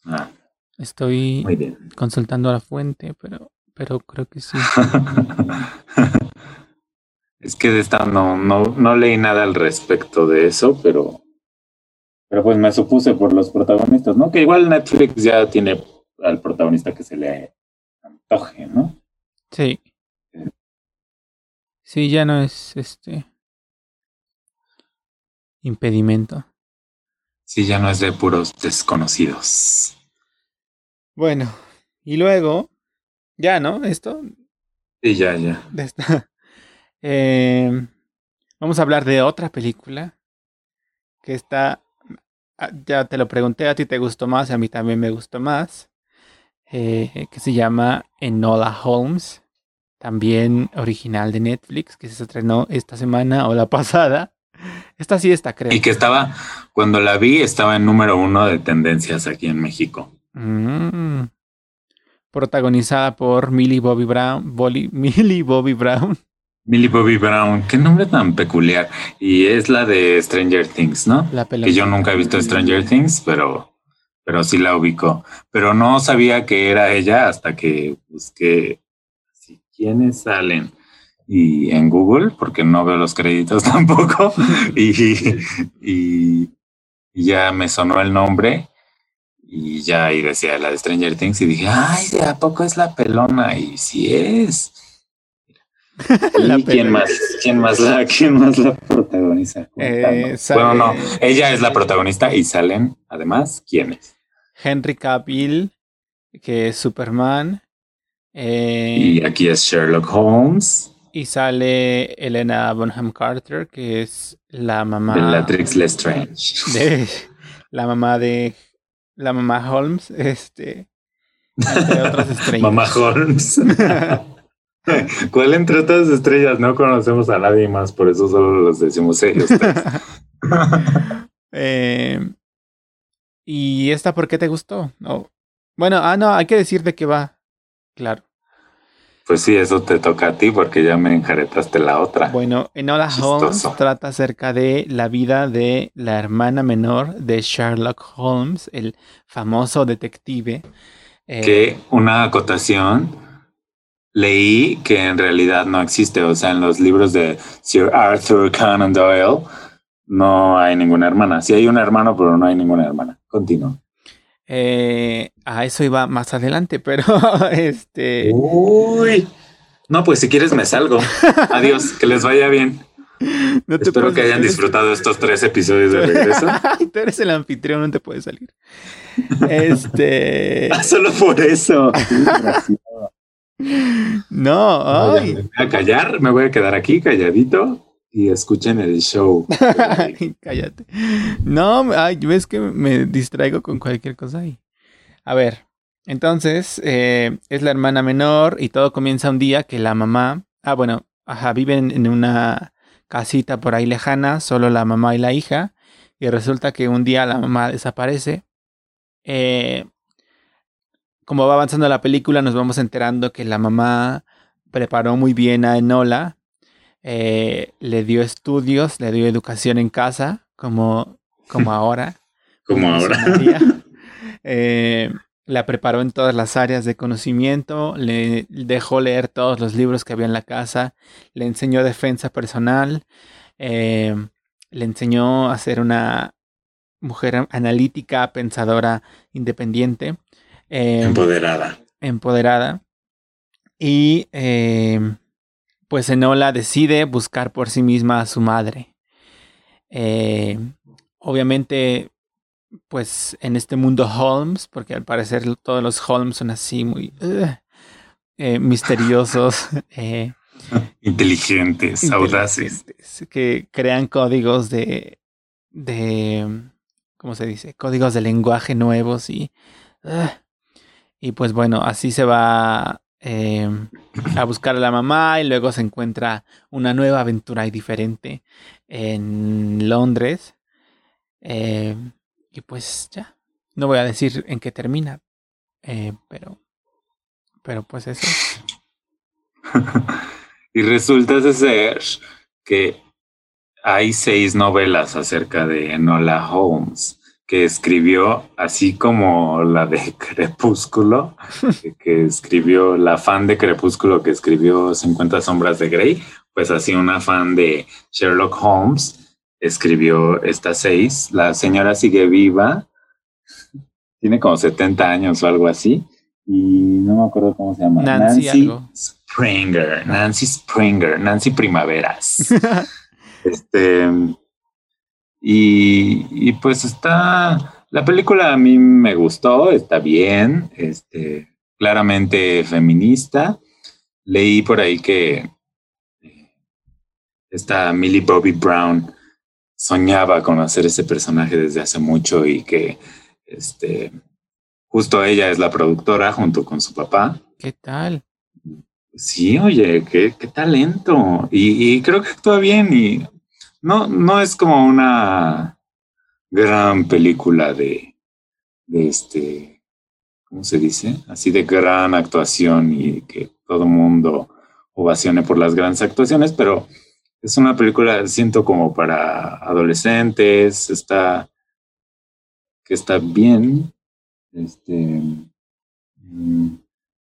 Ah, Estoy muy bien. consultando la fuente, pero. Pero creo que sí. es que de esta no, no, no leí nada al respecto de eso, pero, pero pues me supuse por los protagonistas, ¿no? Que igual Netflix ya tiene al protagonista que se le antoje, ¿no? Sí. Sí, ya no es este. Impedimento. Sí, ya no es de puros desconocidos. Bueno, y luego. Ya, ¿no? Esto. Sí, ya, ya. de esta- Eh, vamos a hablar de otra película que está, ah, ya te lo pregunté, a ti te gustó más, a mí también me gustó más, eh, que se llama Enola Holmes, también original de Netflix, que se estrenó esta semana o la pasada. Esta sí está, creo. Y que estaba, cuando la vi, estaba en número uno de tendencias aquí en México. Mm. Protagonizada por Millie Bobby Brown, Bolly- Millie Bobby Brown. Millie Bobby Brown, qué nombre tan peculiar. Y es la de Stranger Things, ¿no? La pelota. que yo nunca he visto Stranger Things, pero, pero sí la ubico. Pero no sabía que era ella hasta que busqué así, quiénes salen. Y en Google, porque no veo los créditos tampoco, y, y, y ya me sonó el nombre y ya ahí decía la de Stranger Things y dije, ay, ¿de a poco es la pelona? Y sí es. La ¿Y quién más? ¿Quién más la, quién más la protagoniza? Eh, Bueno, no, ella es la protagonista y salen, además, ¿quiénes? Henry Cavill, que es Superman. eh, Y aquí es Sherlock Holmes, y sale Elena Bonham Carter, que es la mamá Bellatrix Lestrange. de la mamá de la mamá Holmes, este entre otras estrellas. Mamá Holmes. ¿Cuál entre otras estrellas? No conocemos a nadie más, por eso solo los decimos ellos. Eh, ¿Y esta por qué te gustó? No. Bueno, ah, no, hay que decir de qué va. Claro. pues sí, eso te toca a ti porque ya me enjaretaste la otra. Bueno, Enola Holmes trata acerca de la vida de la hermana menor de Sherlock Holmes, el famoso detective. Eh, que una acotación leí que en realidad no existe. O sea, en los libros de Sir Arthur Conan Doyle no hay ninguna hermana. Sí hay un hermano, pero no hay ninguna hermana. Continúa. eh, a eso iba más adelante, pero este. Uy. No, pues si quieres me salgo. Adiós, que les vaya bien. no te Espero que hayan disfrutado estos tres episodios de regreso. Tú eres el anfitrión, no te puedes salir. Este. Ah, Solo por eso. No, ay. Me voy a callar, me voy a quedar aquí calladito y escuchen el show. Cállate. No, ay, ves que me distraigo con cualquier cosa ahí. A ver, entonces eh, es la hermana menor y todo comienza un día que la mamá, ah, bueno, ajá, viven en una casita por ahí lejana, solo la mamá y la hija, y resulta que un día la mamá desaparece. Eh, como va avanzando la película, nos vamos enterando que la mamá preparó muy bien a Enola, eh, le dio estudios, le dio educación en casa, como, como ahora. Como ahora. Eh, la preparó en todas las áreas de conocimiento, le dejó leer todos los libros que había en la casa, le enseñó defensa personal, eh, le enseñó a ser una mujer analítica, pensadora, independiente. Eh, empoderada. Empoderada. Y eh, pues Enola decide buscar por sí misma a su madre. obviamente pues en este mundo Holmes, porque al parecer todos los Holmes son así muy eh, misteriosos. Eh, inteligentes, audaces. Que crean códigos de, de, ¿cómo se dice? Códigos de lenguaje nuevos y... y pues bueno, así se va eh, a buscar a la mamá y luego se encuentra una nueva aventura y diferente en Londres. Eh, y pues ya, no voy a decir en qué termina, eh, pero, pero pues eso. y resulta ser que hay seis novelas acerca de Enola Holmes que escribió, así como la de Crepúsculo, que escribió la fan de Crepúsculo que escribió 50 sombras de Grey, pues así una fan de Sherlock Holmes escribió estas seis. La señora sigue viva, tiene como 70 años o algo así, y no me acuerdo cómo se llama. Nancy, Springer, Nancy Springer, Nancy Primaveras. este, y, y, pues está, la película a mí me gustó, está bien, este, claramente feminista. Leí por ahí que eh, esta Millie Bobby Brown soñaba con hacer ese personaje desde hace mucho y que este, justo ella es la productora junto con su papá. ¿Qué tal? Sí, oye, qué, qué talento. Y, creo que actúa bien y no, no es como una gran película de, este, ¿cómo se dice? Así de gran actuación y que todo mundo ovacione por las grandes actuaciones, pero es una película, siento, como para adolescentes, está, que está bien. Este, mm,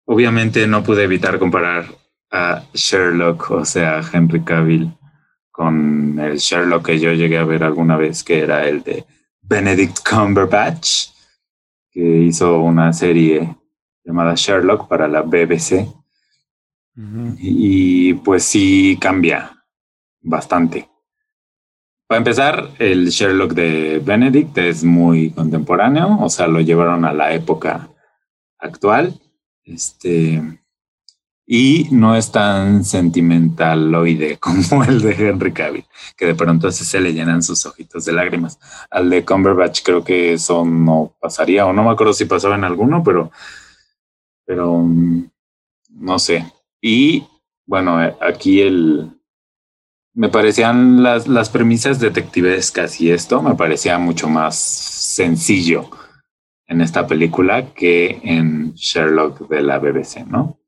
obviamente no pude evitar comparar a Sherlock, o sea, Henry Cavill, con el Sherlock que yo llegué a ver alguna vez, que era el de Benedict Cumberbatch, que hizo una serie llamada Sherlock para la BBC. Y pues sí cambia, bastante. Para empezar, el Sherlock de Benedict es muy contemporáneo, o sea, lo llevaron a la época actual. Este, y no es tan sentimentaloide como el de Henry Cavill, que de pronto se le llenan sus ojitos de lágrimas. Al de Cumberbatch creo que eso no pasaría, o no me acuerdo si pasaba en alguno, pero, pero mm, no sé. Y bueno, aquí el, me parecían las, las premisas detectivescas y esto me parecía mucho más sencillo en esta película que en Sherlock de la BBC, ¿no?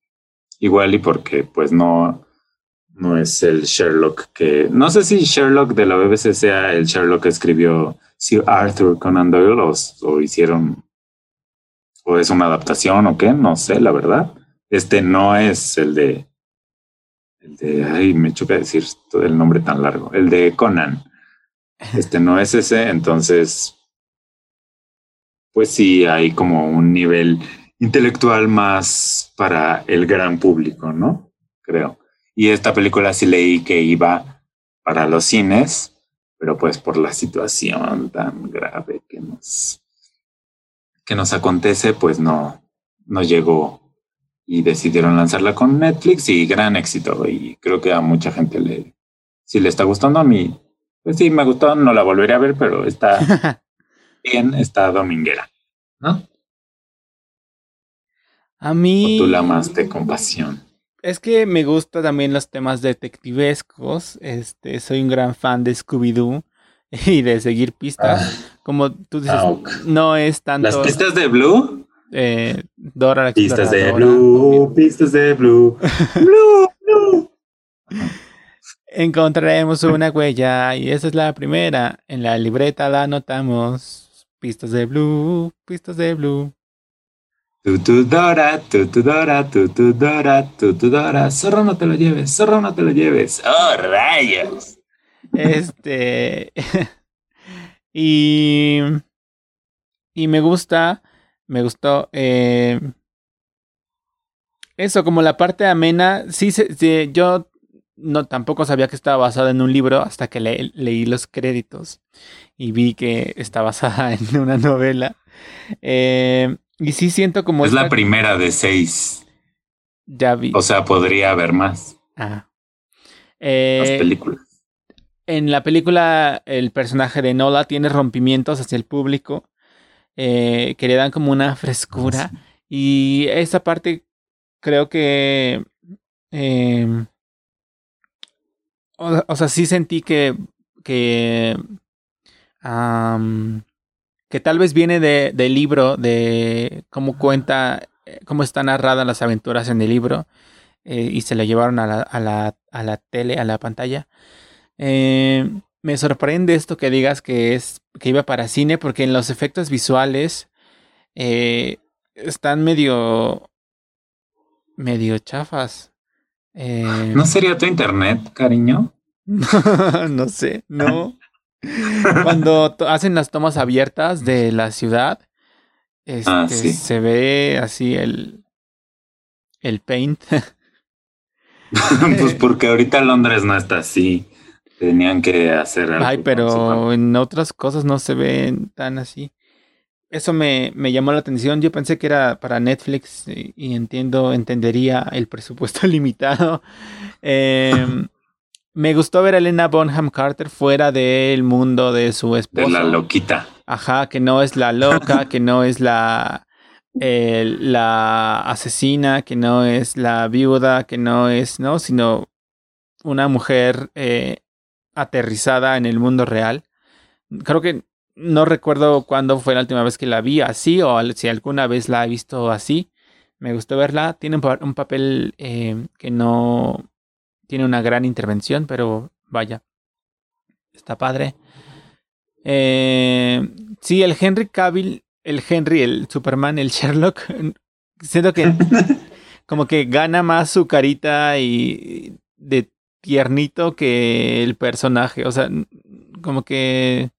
Igual y porque pues no, no es el Sherlock que... No sé si Sherlock de la BBC sea el Sherlock que escribió Sir Arthur Conan Doyle o, hicieron... o es una adaptación o qué, no sé, la verdad. Este no es el de el de, ay, me choca decir todo el nombre tan largo, el de Conan. Este no es ese, entonces, pues sí, hay como un nivel intelectual más para el gran público, ¿no? Creo. Y esta película sí leí que iba para los cines, pero pues por la situación tan grave que nos, que nos acontece, pues no, no llegó y decidieron lanzarla con Netflix y gran éxito. Y creo que a mucha gente le, si le está gustando a mí, pues sí, me gustó, no la volveré a ver, pero está bien, está dominguera, ¿no? A mí... tú la amaste con pasión. Es que me gustan también los temas detectivescos. Este, soy un gran fan de Scooby-Doo y de seguir pistas. Ah. Como tú dices, no es tanto. ¿Las pistas de Blue? Eh, Dora Pistas de Blue, pistas de Blue. Blue, Blue. Encontraremos una huella y esa es la primera. En la libreta la anotamos. Pistas de Blue, pistas de Blue. Tutudora, tutudora, tutudora, tutudora. Zorro no te lo lleves, zorro no te lo lleves. ¡Oh, rayos! Este. y. Y me gusta. Me gustó. Eh, eso, como la parte amena. Sí, sí, yo no tampoco sabía que estaba basada en un libro hasta que leí los créditos y vi que está basada en una novela. Eh, y sí siento como... Es la primera de seis. Ya vi. O sea, podría haber más. Ah. Las películas. En la película, el personaje de Nola tiene rompimientos hacia el público eh, que le dan como una frescura. Y esa parte creo que... Em, o, sea, sí sentí que... que que tal vez viene de, del libro, de cómo cuenta, eh, cómo están narradas las aventuras en el libro, eh, y se la llevaron a la, a la, a la tele, a la pantalla. Eh, me sorprende esto que digas que es que iba para cine, porque en los efectos visuales están medio medio chafas. ¿No sería tu internet, cariño? no sé, no. Cuando hacen las tomas abiertas de la ciudad, ah, este, se ve así el, el paint. pues porque ahorita Londres no está así. Tenían que hacer algo. Ay, pero en otras cosas no se ven tan así. Eso me, me, llamó la atención. Yo pensé que era para Netflix y, y entiendo, entendería el presupuesto limitado. Eh, me gustó ver a Elena Bonham Carter fuera del mundo de su esposa. De la loquita. Ajá, que no es la loca, que no es la, la asesina, que no es la viuda, que no es, ¿no? Sino una mujer eh, aterrizada en el mundo real. Creo que no recuerdo cuándo fue la última vez que la vi así o si alguna vez la he visto así. Me gustó verla. Tiene un, papel eh, que no tiene una gran intervención, pero vaya, está padre. Eh, sí, el Henry Cavill, el Henry, el Superman, el Sherlock, siento que como que gana más su carita y de tiernito que el personaje, o sea, como que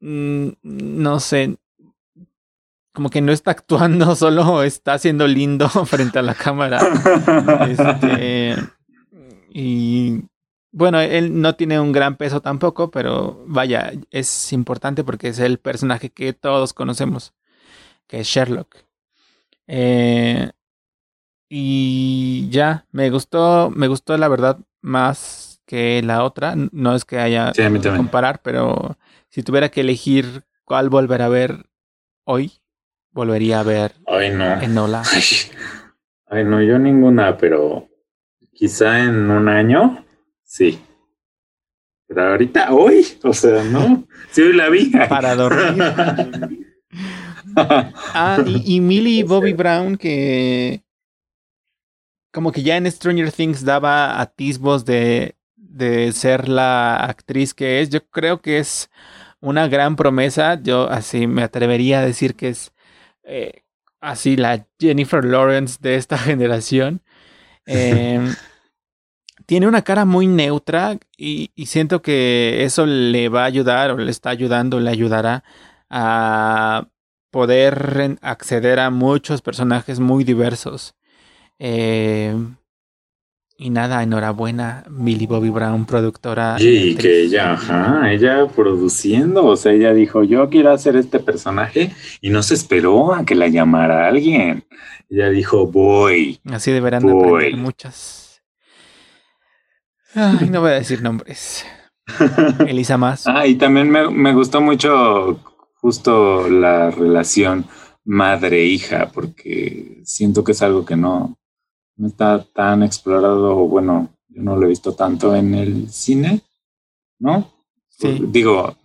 mm, no sé, como que no está actuando, solo está siendo lindo frente a la cámara. Este, y bueno, él no tiene un gran peso tampoco, pero vaya, es importante porque es el personaje que todos conocemos, que es Sherlock. Eh, y ya, me gustó, me gustó la verdad más que la otra. No es que haya que comparar, pero si tuviera que elegir cuál volver a ver hoy, volvería a ver Ay, no. en Nola? Ay, no, yo ninguna, pero quizá en un año, sí. Pero ahorita, hoy, o sea, no. Sí, hoy la vi. Para dormir. ah, y, y Millie Bobby Brown, que como que ya en Stranger Things daba atisbos de, de ser la actriz que es. Yo creo que es una gran promesa. Yo así me atrevería a decir que es eh, así la Jennifer Lawrence de esta generación. Em, tiene una cara muy neutra y, siento que eso le va a ayudar o le está ayudando, le ayudará a poder acceder a muchos personajes muy diversos. Eh, y nada, enhorabuena, Millie Bobby Brown, productora. Y que ella, ajá, ella produciendo, o sea, ella dijo, yo quiero hacer este personaje y no se esperó a que la llamara alguien. Ella dijo, voy. Así deberán aprender muchas. Ay, no voy a decir nombres. Elisa más. Ah, y también me, me gustó mucho justo la relación madre-hija, porque siento que es algo que no, no está tan explorado, bueno, yo no lo he visto tanto en el cine, ¿no? Sí. Digo,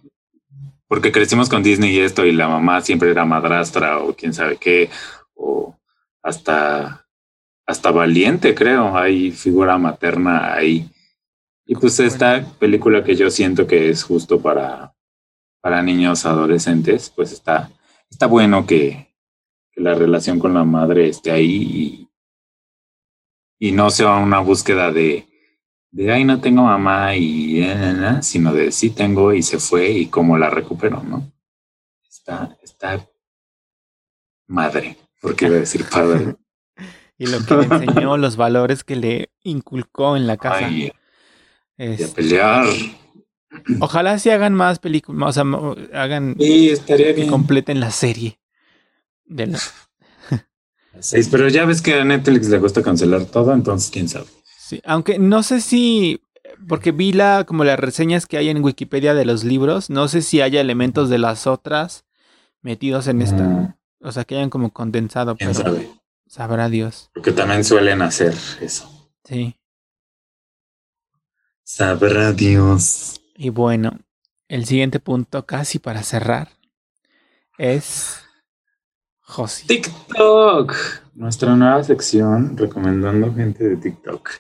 porque crecimos con Disney y esto, y la mamá siempre era madrastra o quién sabe qué, o hasta, hasta valiente, creo, hay figura materna ahí. Y pues esta película que yo siento que es justo para, para niños adolescentes, pues está, está bueno que, que la relación con la madre esté ahí y, y no sea una búsqueda de, de, ay, no tengo mamá y, eh, sino de sí tengo y se fue y cómo la recupero, ¿no? Está, está madre, porque iba a decir padre. y lo que le enseñó, los valores que le inculcó en la casa. Ay, y a pelear. Ojalá si hagan más películas, o sea, hagan Sí, estaría que bien. completen la serie. De la- Pero ya ves que a Netflix le gusta cancelar todo, entonces quién sabe. sí, aunque no sé si, porque vi la, como las reseñas que hay en Wikipedia de los libros, no sé si haya elementos de las otras metidos en esta, Mm, o sea, que hayan como condensado, quién pero sabe. sabrá Dios. Porque también suelen hacer eso. Sí. Sabrá Dios. Y bueno, el siguiente punto, casi para cerrar, es Josi. TikTok. Nuestra nueva sección recomendando gente de TikTok.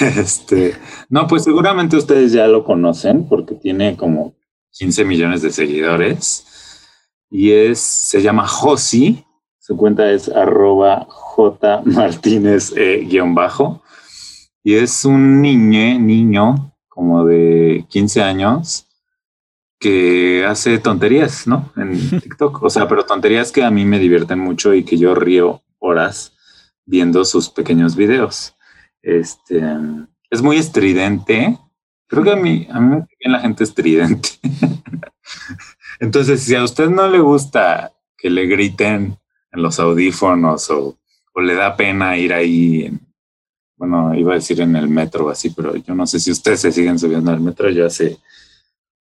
Este, no, pues seguramente ustedes ya lo conocen porque tiene como 15 millones de seguidores y es, se llama Josi. Su cuenta es arroba J Martínez eh, guion bajo y es un niño, niño como de 15 años que hace tonterías, ¿no? En TikTok. O sea, pero tonterías que a mí me divierten mucho y que yo río horas viendo sus pequeños videos. Este es muy estridente. Creo que a mí, a mí me cae bien la gente estridente. Entonces, si a usted no le gusta que le griten en los audífonos o, o le da pena ir ahí, en- bueno, iba a decir en el metro o así, pero yo no sé si ustedes se siguen subiendo al metro. Yo hace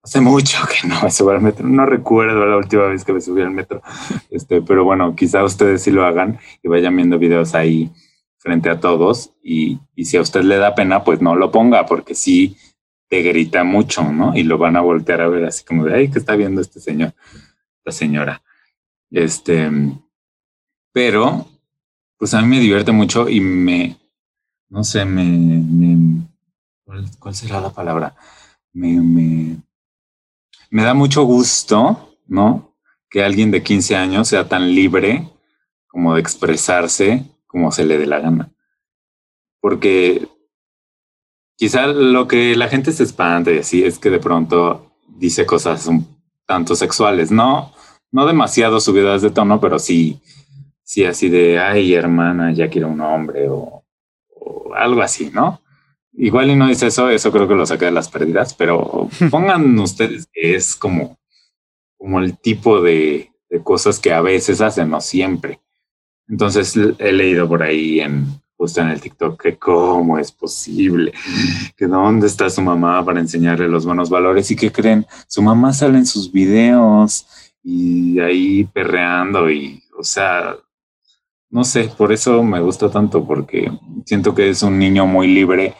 Hace mucho que no me subo al metro. No recuerdo la última vez que me subí al metro. Este, pero bueno, quizá ustedes sí lo hagan y vayan viendo videos ahí frente a todos. Y, y si a usted le da pena, pues no lo ponga, porque sí te grita mucho, ¿no? Y lo van a voltear a ver así como de, ay, ¿qué está viendo este señor? Esta señora. Este, pero, pues a mí me divierte mucho y me, no sé, me, ¿cuál, será la palabra? Me, me da mucho gusto, ¿no? Que alguien de 15 años sea tan libre como de expresarse como se le dé la gana. Porque quizá lo que la gente se espanta y así es que de pronto dice cosas un tanto sexuales, no, no demasiado subidas de tono, pero sí, sí así de, ay hermana, ya quiero un hombre o, o algo así, ¿no? Igual y no dice eso, eso creo que lo saca de las pérdidas, pero pongan ustedes que es como, como el tipo de, de cosas que a veces hacen, no siempre. Entonces he leído por ahí en justo en el TikTok que cómo es posible, que dónde está su mamá para enseñarle los buenos valores y que creen, su mamá sale en sus videos y ahí perreando y, o sea, no sé, por eso me gusta tanto porque siento que es un niño muy libre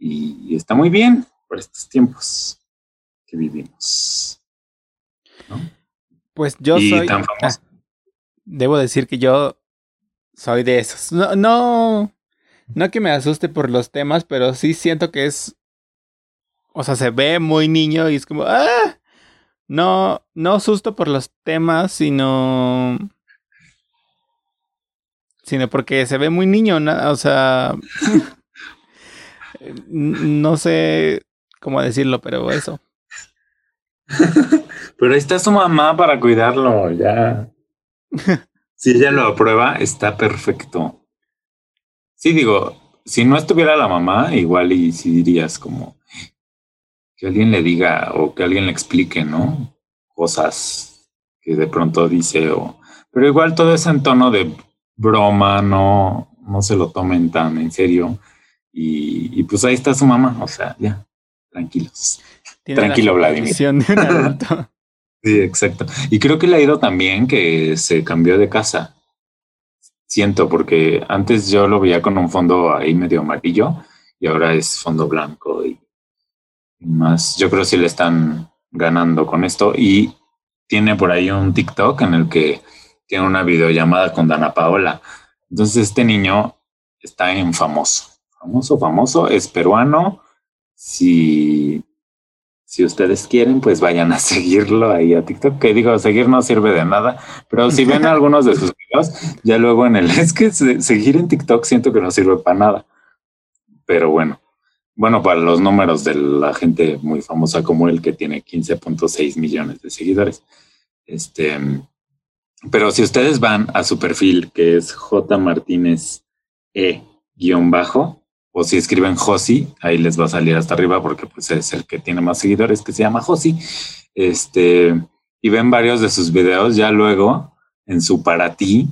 y está muy bien para estos tiempos que vivimos. ¿no? Pues yo y soy. tan famoso. ah, debo decir que yo soy de esos. No, no, no que me asuste por los temas, pero sí siento que es. O sea, se ve muy niño y es como. ¡Ah! No, no susto por los temas, sino. Sino porque se ve muy niño, ¿no? o sea. No sé cómo decirlo, pero eso. Pero ahí está su mamá para cuidarlo, ya. si ella lo aprueba, está perfecto. Sí, digo, si no estuviera la mamá, igual y si dirías como que alguien le diga o que alguien le explique, ¿no? Cosas que de pronto dice o... Pero igual todo es en tono de broma, no, no se lo tomen tan en serio. Y, y pues ahí está su mamá, o sea, ya, tranquilos. Tiene la Tranquilo, Vladimir. supervisión de un adulto. Sí, exacto. Y creo que le ha ido también que se cambió de casa. Siento, porque antes yo lo veía con un fondo ahí medio amarillo y ahora es fondo blanco y, y más. Yo creo que sí le están ganando con esto y tiene por ahí un TikTok en el que tiene una videollamada con Dana Paola. Entonces este niño está en famoso, famoso, famoso, es peruano. Si si ustedes quieren, pues vayan a seguirlo ahí a TikTok, que digo, seguir no sirve de nada, pero si ven algunos de sus videos, ya luego en el, es que seguir en TikTok siento que no sirve para nada, pero bueno, bueno, para los números de la gente muy famosa como él, que tiene 15.6 millones de seguidores, este, pero si ustedes van a su perfil, que es J Martínez E guion bajo, o si escriben Josi, ahí les va a salir hasta arriba porque pues es el que tiene más seguidores que se llama Josi. Este, y ven varios de sus videos, ya luego en su para ti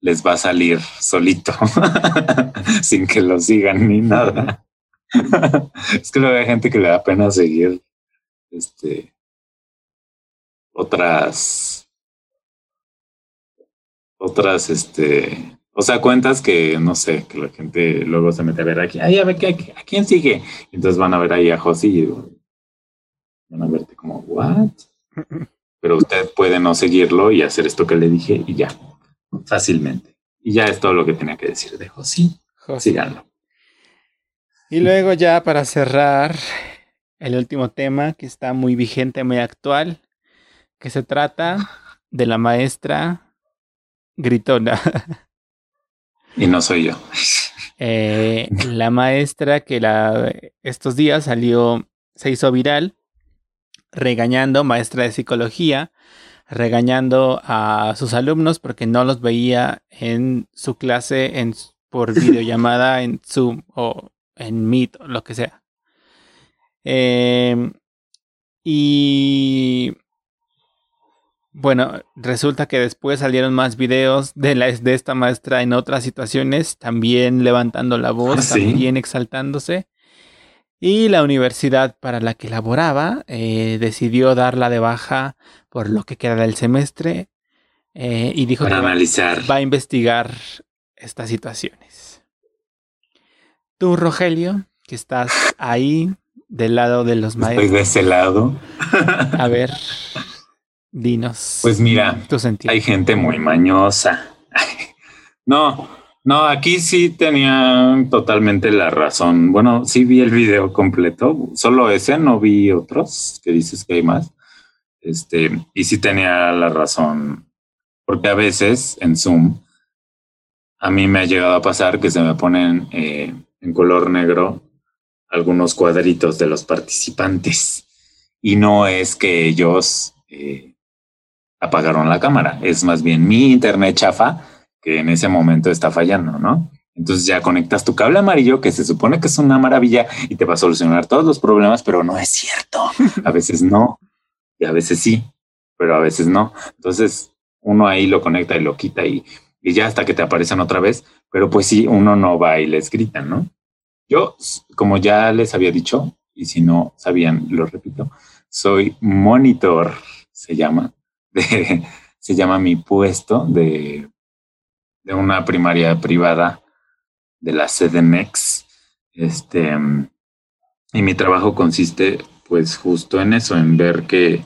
les va a salir solito, sin que lo sigan ni nada. es que luego hay gente que le da pena seguir este otras otras este o sea, cuentas que, no sé, que la gente luego se mete a ver aquí, ay, a ver, ¿a quién sigue? Entonces van a ver ahí a Josi y van a verte como, ¿what? Pero usted puede no seguirlo y hacer esto que le dije y ya, fácilmente. Y ya es todo lo que tenía que decir de Josi. Síganlo. Y luego ya para cerrar, el último tema que está muy vigente, muy actual, que se trata de la maestra gritona. Y no soy yo. Eh, la maestra que la, estos días salió, se hizo viral, regañando, maestra de psicología, regañando a sus alumnos porque no los veía en su clase en, por videollamada en Zoom o en Meet o lo que sea. Eh, y bueno, resulta que después salieron más videos de, la, de esta maestra en otras situaciones, también levantando la voz, ah, también exaltándose. Y la universidad para la que laboraba eh, decidió darla de baja por lo que queda del semestre eh, y dijo que Va, a investigar estas situaciones. Tú, Rogelio, que estás ahí del lado de los maestros. Estoy de ese lado. a ver, Dinos. Pues mira, hay gente muy mañosa. no, no, aquí sí tenía totalmente la razón. Bueno, sí vi el video completo, solo ese, no vi otros que dices que hay más. Este, y sí tenía la razón, porque a veces en Zoom a mí me ha llegado a pasar que se me ponen eh, en color negro algunos cuadritos de los participantes y no es que ellos eh, apagaron la cámara. Es más bien mi internet chafa que en ese momento está fallando, ¿no? Entonces ya conectas tu cable amarillo, que se supone que es una maravilla y te va a solucionar todos los problemas, pero no es cierto. A veces no, y a veces sí, pero a veces no. Entonces uno ahí lo conecta y lo quita y, ya hasta que te aparecen otra vez, pero pues sí, uno no va y les grita, ¿no? Yo, como ya les había dicho, y si no sabían, lo repito, soy monitor, se llama, se llama Mi Puesto, de, de una primaria privada de la CDMX. Este, y mi trabajo consiste pues justo en eso, en ver que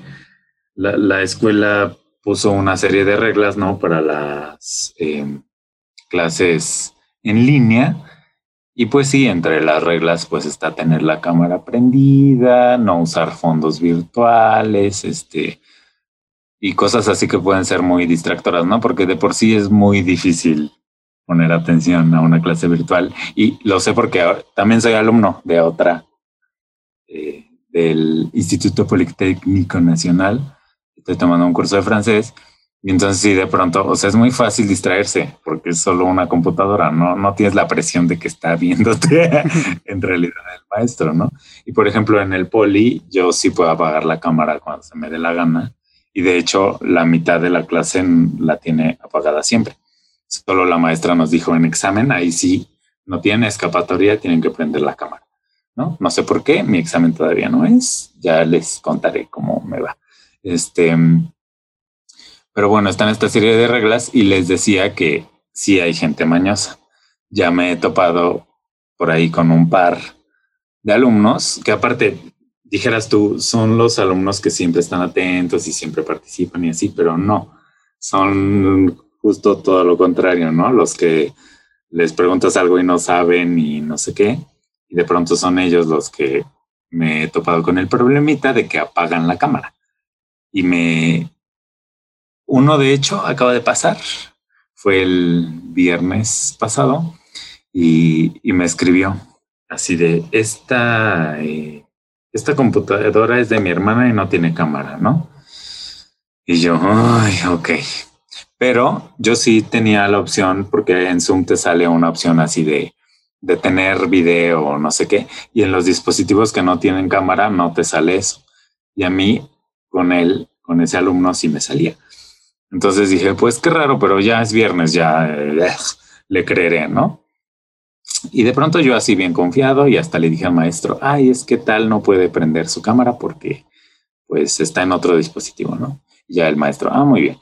la, escuela puso una serie de reglas, ¿no? Para las em, clases en línea. Y pues sí, entre las reglas pues está tener la cámara prendida, no usar fondos virtuales, este, y cosas así que pueden ser muy distractoras, ¿no? Porque de por sí es muy difícil poner atención a una clase virtual. Y lo sé porque también soy alumno de otra, eh, del Instituto Politécnico Nacional. Estoy tomando un curso de francés. Y entonces sí, de pronto, o sea, es muy fácil distraerse porque es solo una computadora, no, no tienes la presión de que está viéndote en realidad el maestro, ¿no? Y por ejemplo, en el poli, yo sí puedo apagar la cámara cuando se me dé la gana y de hecho la mitad de la clase la tiene apagada siempre. Solo la maestra nos dijo en examen, ahí sí no tiene escapatoria, tienen que prender la cámara. ¿no? no sé por qué, mi examen todavía no es, ya les contaré cómo me va. Este, pero bueno, están esta serie de reglas y les decía que sí hay gente mañosa. Ya me he topado por ahí con un par de alumnos que aparte dijeras tú, son los alumnos que siempre están atentos y siempre participan y así, pero no, son justo todo lo contrario, ¿no? Los que les preguntas algo y no saben y no sé qué, y de pronto son ellos los que me he topado con el problemita de que apagan la cámara. Y me... Uno de hecho acaba de pasar. Fue el viernes pasado y, me escribió así de esta, eh, esta computadora es de mi hermana y no tiene cámara, ¿no? Y yo, ay, ok. Pero yo sí tenía la opción, porque en Zoom te sale una opción así de, de tener video o no sé qué, y en los dispositivos que no tienen cámara no te sale eso. Y a mí, con él, con ese alumno sí me salía. Entonces dije, pues qué raro, pero ya es viernes, ya eh, le creeré, ¿no? Y de pronto yo así bien confiado y hasta le dije al maestro, ay, es que tal no puede prender su cámara porque pues está en otro dispositivo, ¿no? Y ya el maestro, ah, muy bien.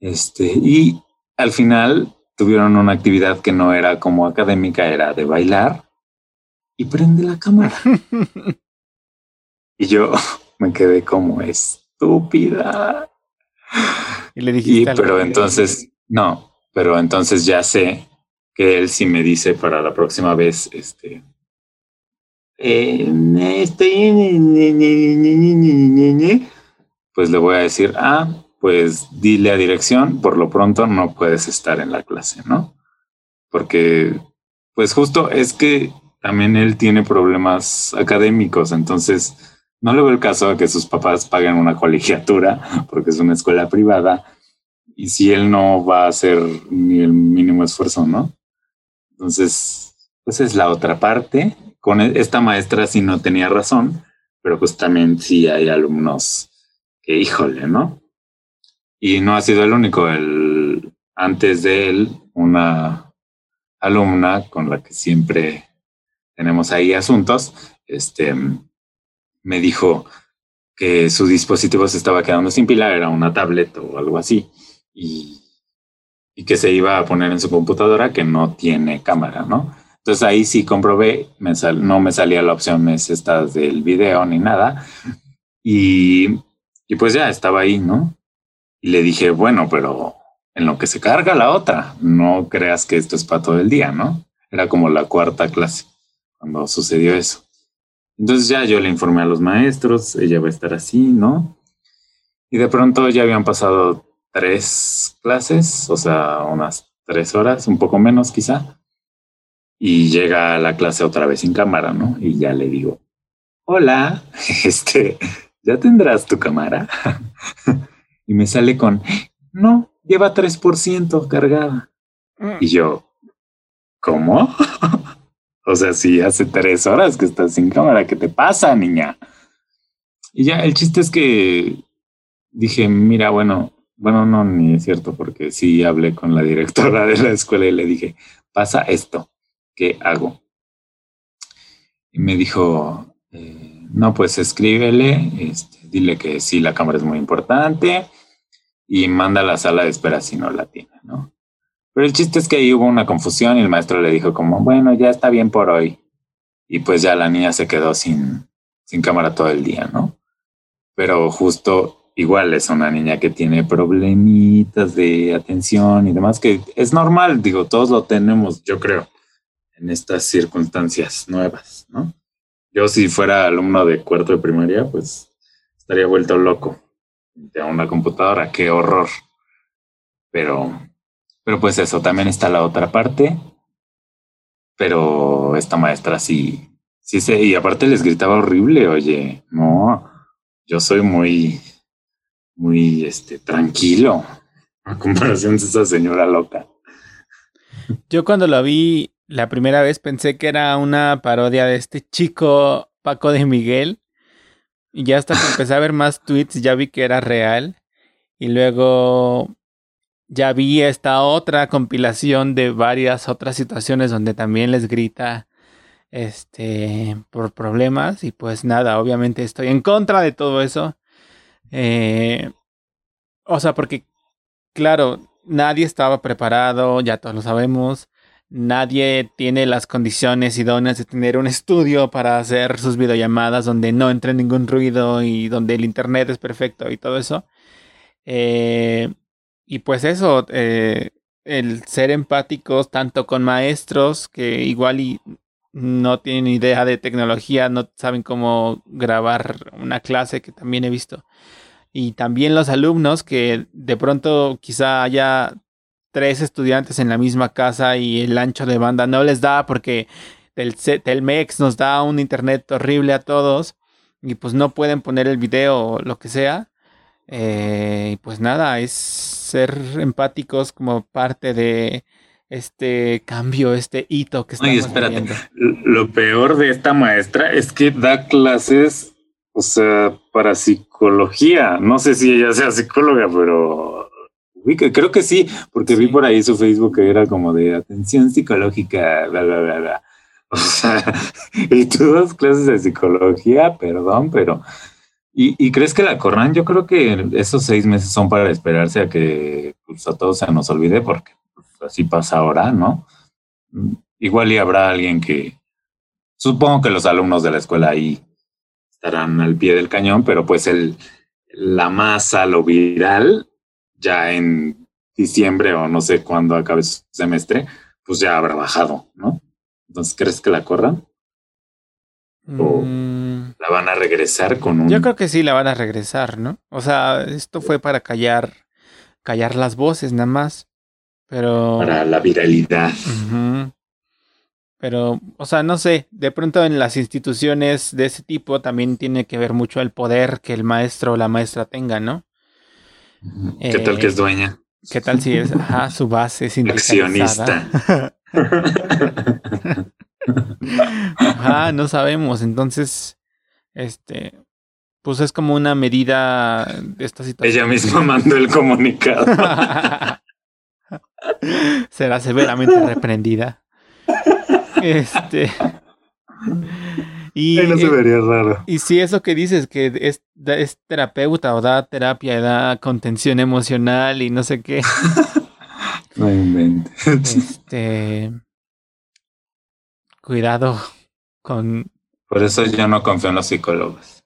Este, y al final tuvieron una actividad que no era como académica, era de bailar y prende la cámara. y yo me quedé como estúpida. Y le dijiste. pero entonces, no, pero entonces ya sé que él sí me dice para la próxima vez, este, pues le voy a decir, ah, pues dile a dirección, por lo pronto no puedes estar en la clase, ¿no? Porque, pues justo es que también él tiene problemas académicos, entonces no le veo el caso a que sus papás paguen una colegiatura porque es una escuela privada y si él no va a hacer ni el mínimo esfuerzo, ¿no? Entonces, pues es la otra parte. Con e, esta maestra sí no tenía razón, pero pues también sí hay alumnos que, híjole, ¿no? Y no ha sido el único. El, antes de él, una alumna con la que siempre tenemos ahí asuntos, este, me dijo que su dispositivo se estaba quedando sin pila, era una tablet o algo así, y y que se iba a poner en su computadora que no tiene cámara, ¿no? Entonces ahí sí comprobé, me no me salía la opción esta del video ni nada. Y, y pues ya estaba ahí, ¿no? Y le dije, bueno, pero en lo que se carga la otra, no creas que esto es para todo el día, ¿no? Era como la cuarta clase cuando sucedió eso. Entonces ya yo le informé a los maestros, ella va a estar así, ¿no? Y de pronto ya habían pasado tres clases, o sea, unas tres horas, un poco menos quizá, y llega a la clase otra vez sin cámara, ¿no? Y ya le digo, hola, este, ¿ya tendrás tu cámara? y me sale con, no, lleva 3% cargada. Mm. Y yo, ¿cómo? o sea, si hace tres horas que estás sin cámara, ¿qué te pasa, niña? Y ya, el chiste es que dije, mira, bueno, bueno, no, ni es cierto, porque sí hablé con la directora de la escuela y le dije, pasa esto, ¿qué hago? Y me dijo, eh, no, pues escríbele, este, dile que sí, la cámara es muy importante y manda a la sala de espera si no la tiene, ¿no? Pero el chiste es que ahí hubo una confusión y el maestro le dijo como, bueno, ya está bien por hoy. Y pues ya la niña se quedó sin, sin cámara todo el día, ¿no? Pero justo igual es una niña que tiene problemitas de atención y demás, que es normal, digo, todos lo tenemos, yo creo, en estas circunstancias nuevas, ¿no? Yo si fuera alumno de cuarto de primaria, pues estaría vuelto loco de una computadora, qué horror. Pero, pero pues eso, también está la otra parte, pero esta maestra sí, sí sé, y aparte les gritaba horrible, oye, no, yo soy muy, muy este, tranquilo a comparación de esa señora loca. Yo cuando lo vi la primera vez pensé que era una parodia de este chico Paco de Miguel. Y ya hasta que empecé a ver más tweets ya vi que era real. Y luego ya vi esta otra compilación de varias otras situaciones donde también les grita este por problemas y pues nada, obviamente estoy en contra de todo eso. Eh, o sea, porque, claro, nadie estaba preparado, ya todos lo sabemos. Nadie tiene las condiciones idóneas de tener un estudio para hacer sus videollamadas donde no entre ningún ruido y donde el internet es perfecto y todo eso. Eh, y pues eso, eh, el ser empáticos tanto con maestros que igual y no tienen idea de tecnología, no saben cómo grabar una clase que también he visto. Y también los alumnos que de pronto quizá haya tres estudiantes en la misma casa y el ancho de banda no les da porque el Telmex nos da un internet horrible a todos y pues no pueden poner el video o lo que sea. Eh, pues nada, es ser empáticos como parte de este cambio, este hito que estamos Oye, espérate. Lo peor de esta maestra es que da clases, o sea, para psicología. No sé si ella sea psicóloga, pero creo que sí, porque vi por ahí su Facebook que era como de atención psicológica, bla, bla, bla, bla. O sea, y tú das clases de psicología, perdón, pero... ¿Y, crees que la corran? Yo creo que esos seis meses son para esperarse a que pues, a todos se nos olvide, porque así pasa ahora, ¿no? Igual y habrá alguien que... Supongo que los alumnos de la escuela ahí estarán al pie del cañón, pero pues el, la masa, lo viral, ya en diciembre o no sé cuándo acabe su semestre, pues ya habrá bajado, ¿no? Entonces, ¿crees que la corran? ¿O mm. la van a regresar con un...? Yo creo que sí la van a regresar, ¿no? O sea, esto fue para callar, callar las voces nada más, pero... Para la viralidad. Pero, o sea, no sé, de pronto en las instituciones de ese tipo también tiene que ver mucho el poder que el maestro o la maestra tenga, ¿no? ¿Qué tal que es eh, dueña? ¿Qué tal si es su base sindicalizada? Accionista. Ajá, no sabemos. Entonces, este, pues es como una medida de esta situación. Ella misma mandó el comunicado. Será severamente reprendida. Este. Y, no se vería raro. Y si eso que dices que es, es terapeuta o da terapia, da contención emocional y no sé qué. no inventes. Este. Cuidado con. Por eso yo no confío en los psicólogos.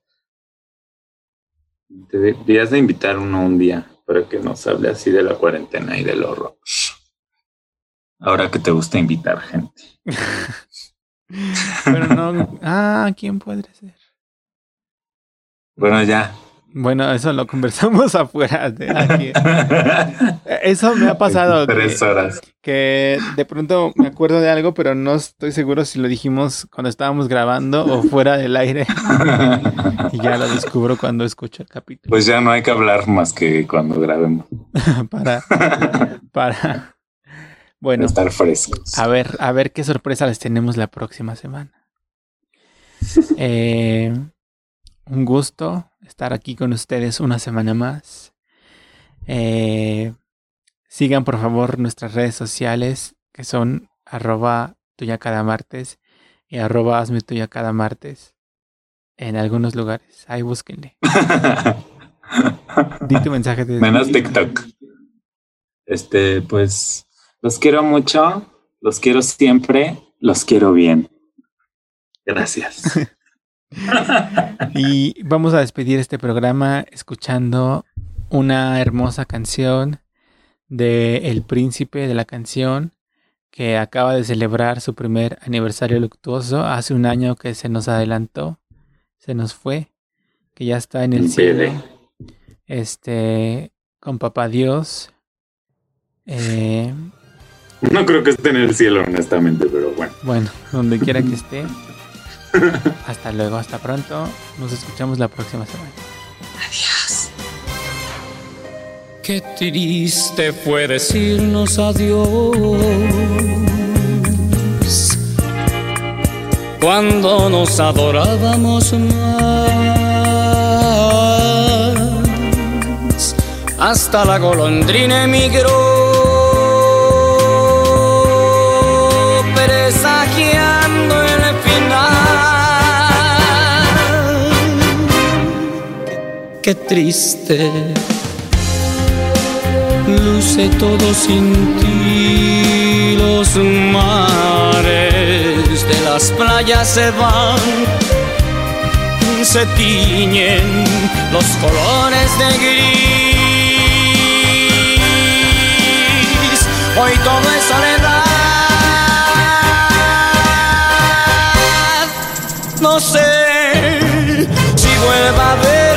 Deberías de invitar uno un día para que nos hable así de la cuarentena y del horror. Ahora que te gusta invitar gente. Pero no. Ah, ¿quién podría ser? Bueno, ya. Bueno, eso lo conversamos afuera de aquí. Eso me ha pasado. Tres horas. Que de pronto me acuerdo de algo, pero no estoy seguro si lo dijimos cuando estábamos grabando o fuera del aire. y ya lo descubro cuando escucho el capítulo. Pues ya no hay que hablar más que cuando grabemos. para, para, bueno, estar frescos. A ver, a ver qué sorpresa les tenemos la próxima semana. Eh, un gusto estar aquí con ustedes una semana más. Eh, sigan por favor nuestras redes sociales que son arroba tuya cada martes y arroba hazme tuya cada martes en algunos lugares. Ahí búsquenle. Di tu mensaje de... Menos TikTok. Este, pues los quiero mucho, los quiero siempre, los quiero bien. Gracias. y vamos a despedir este programa escuchando una hermosa canción de El Príncipe de la Canción que acaba de celebrar su primer aniversario luctuoso hace un año que se nos adelantó, se nos fue, que ya está en el cielo. Este, con Papá Dios. Eh, no creo que esté en el cielo, honestamente, pero bueno. Bueno, donde quiera que esté. hasta luego, hasta pronto. Nos escuchamos la próxima semana. Adiós. Qué triste fue decirnos adiós. Cuando nos adorábamos más. Hasta la golondrina emigró qué triste. Luce todo sin ti, los mares de las playas se van, se tiñen los colores de gris. Hoy todo es soledad. no sé si vuelva a verte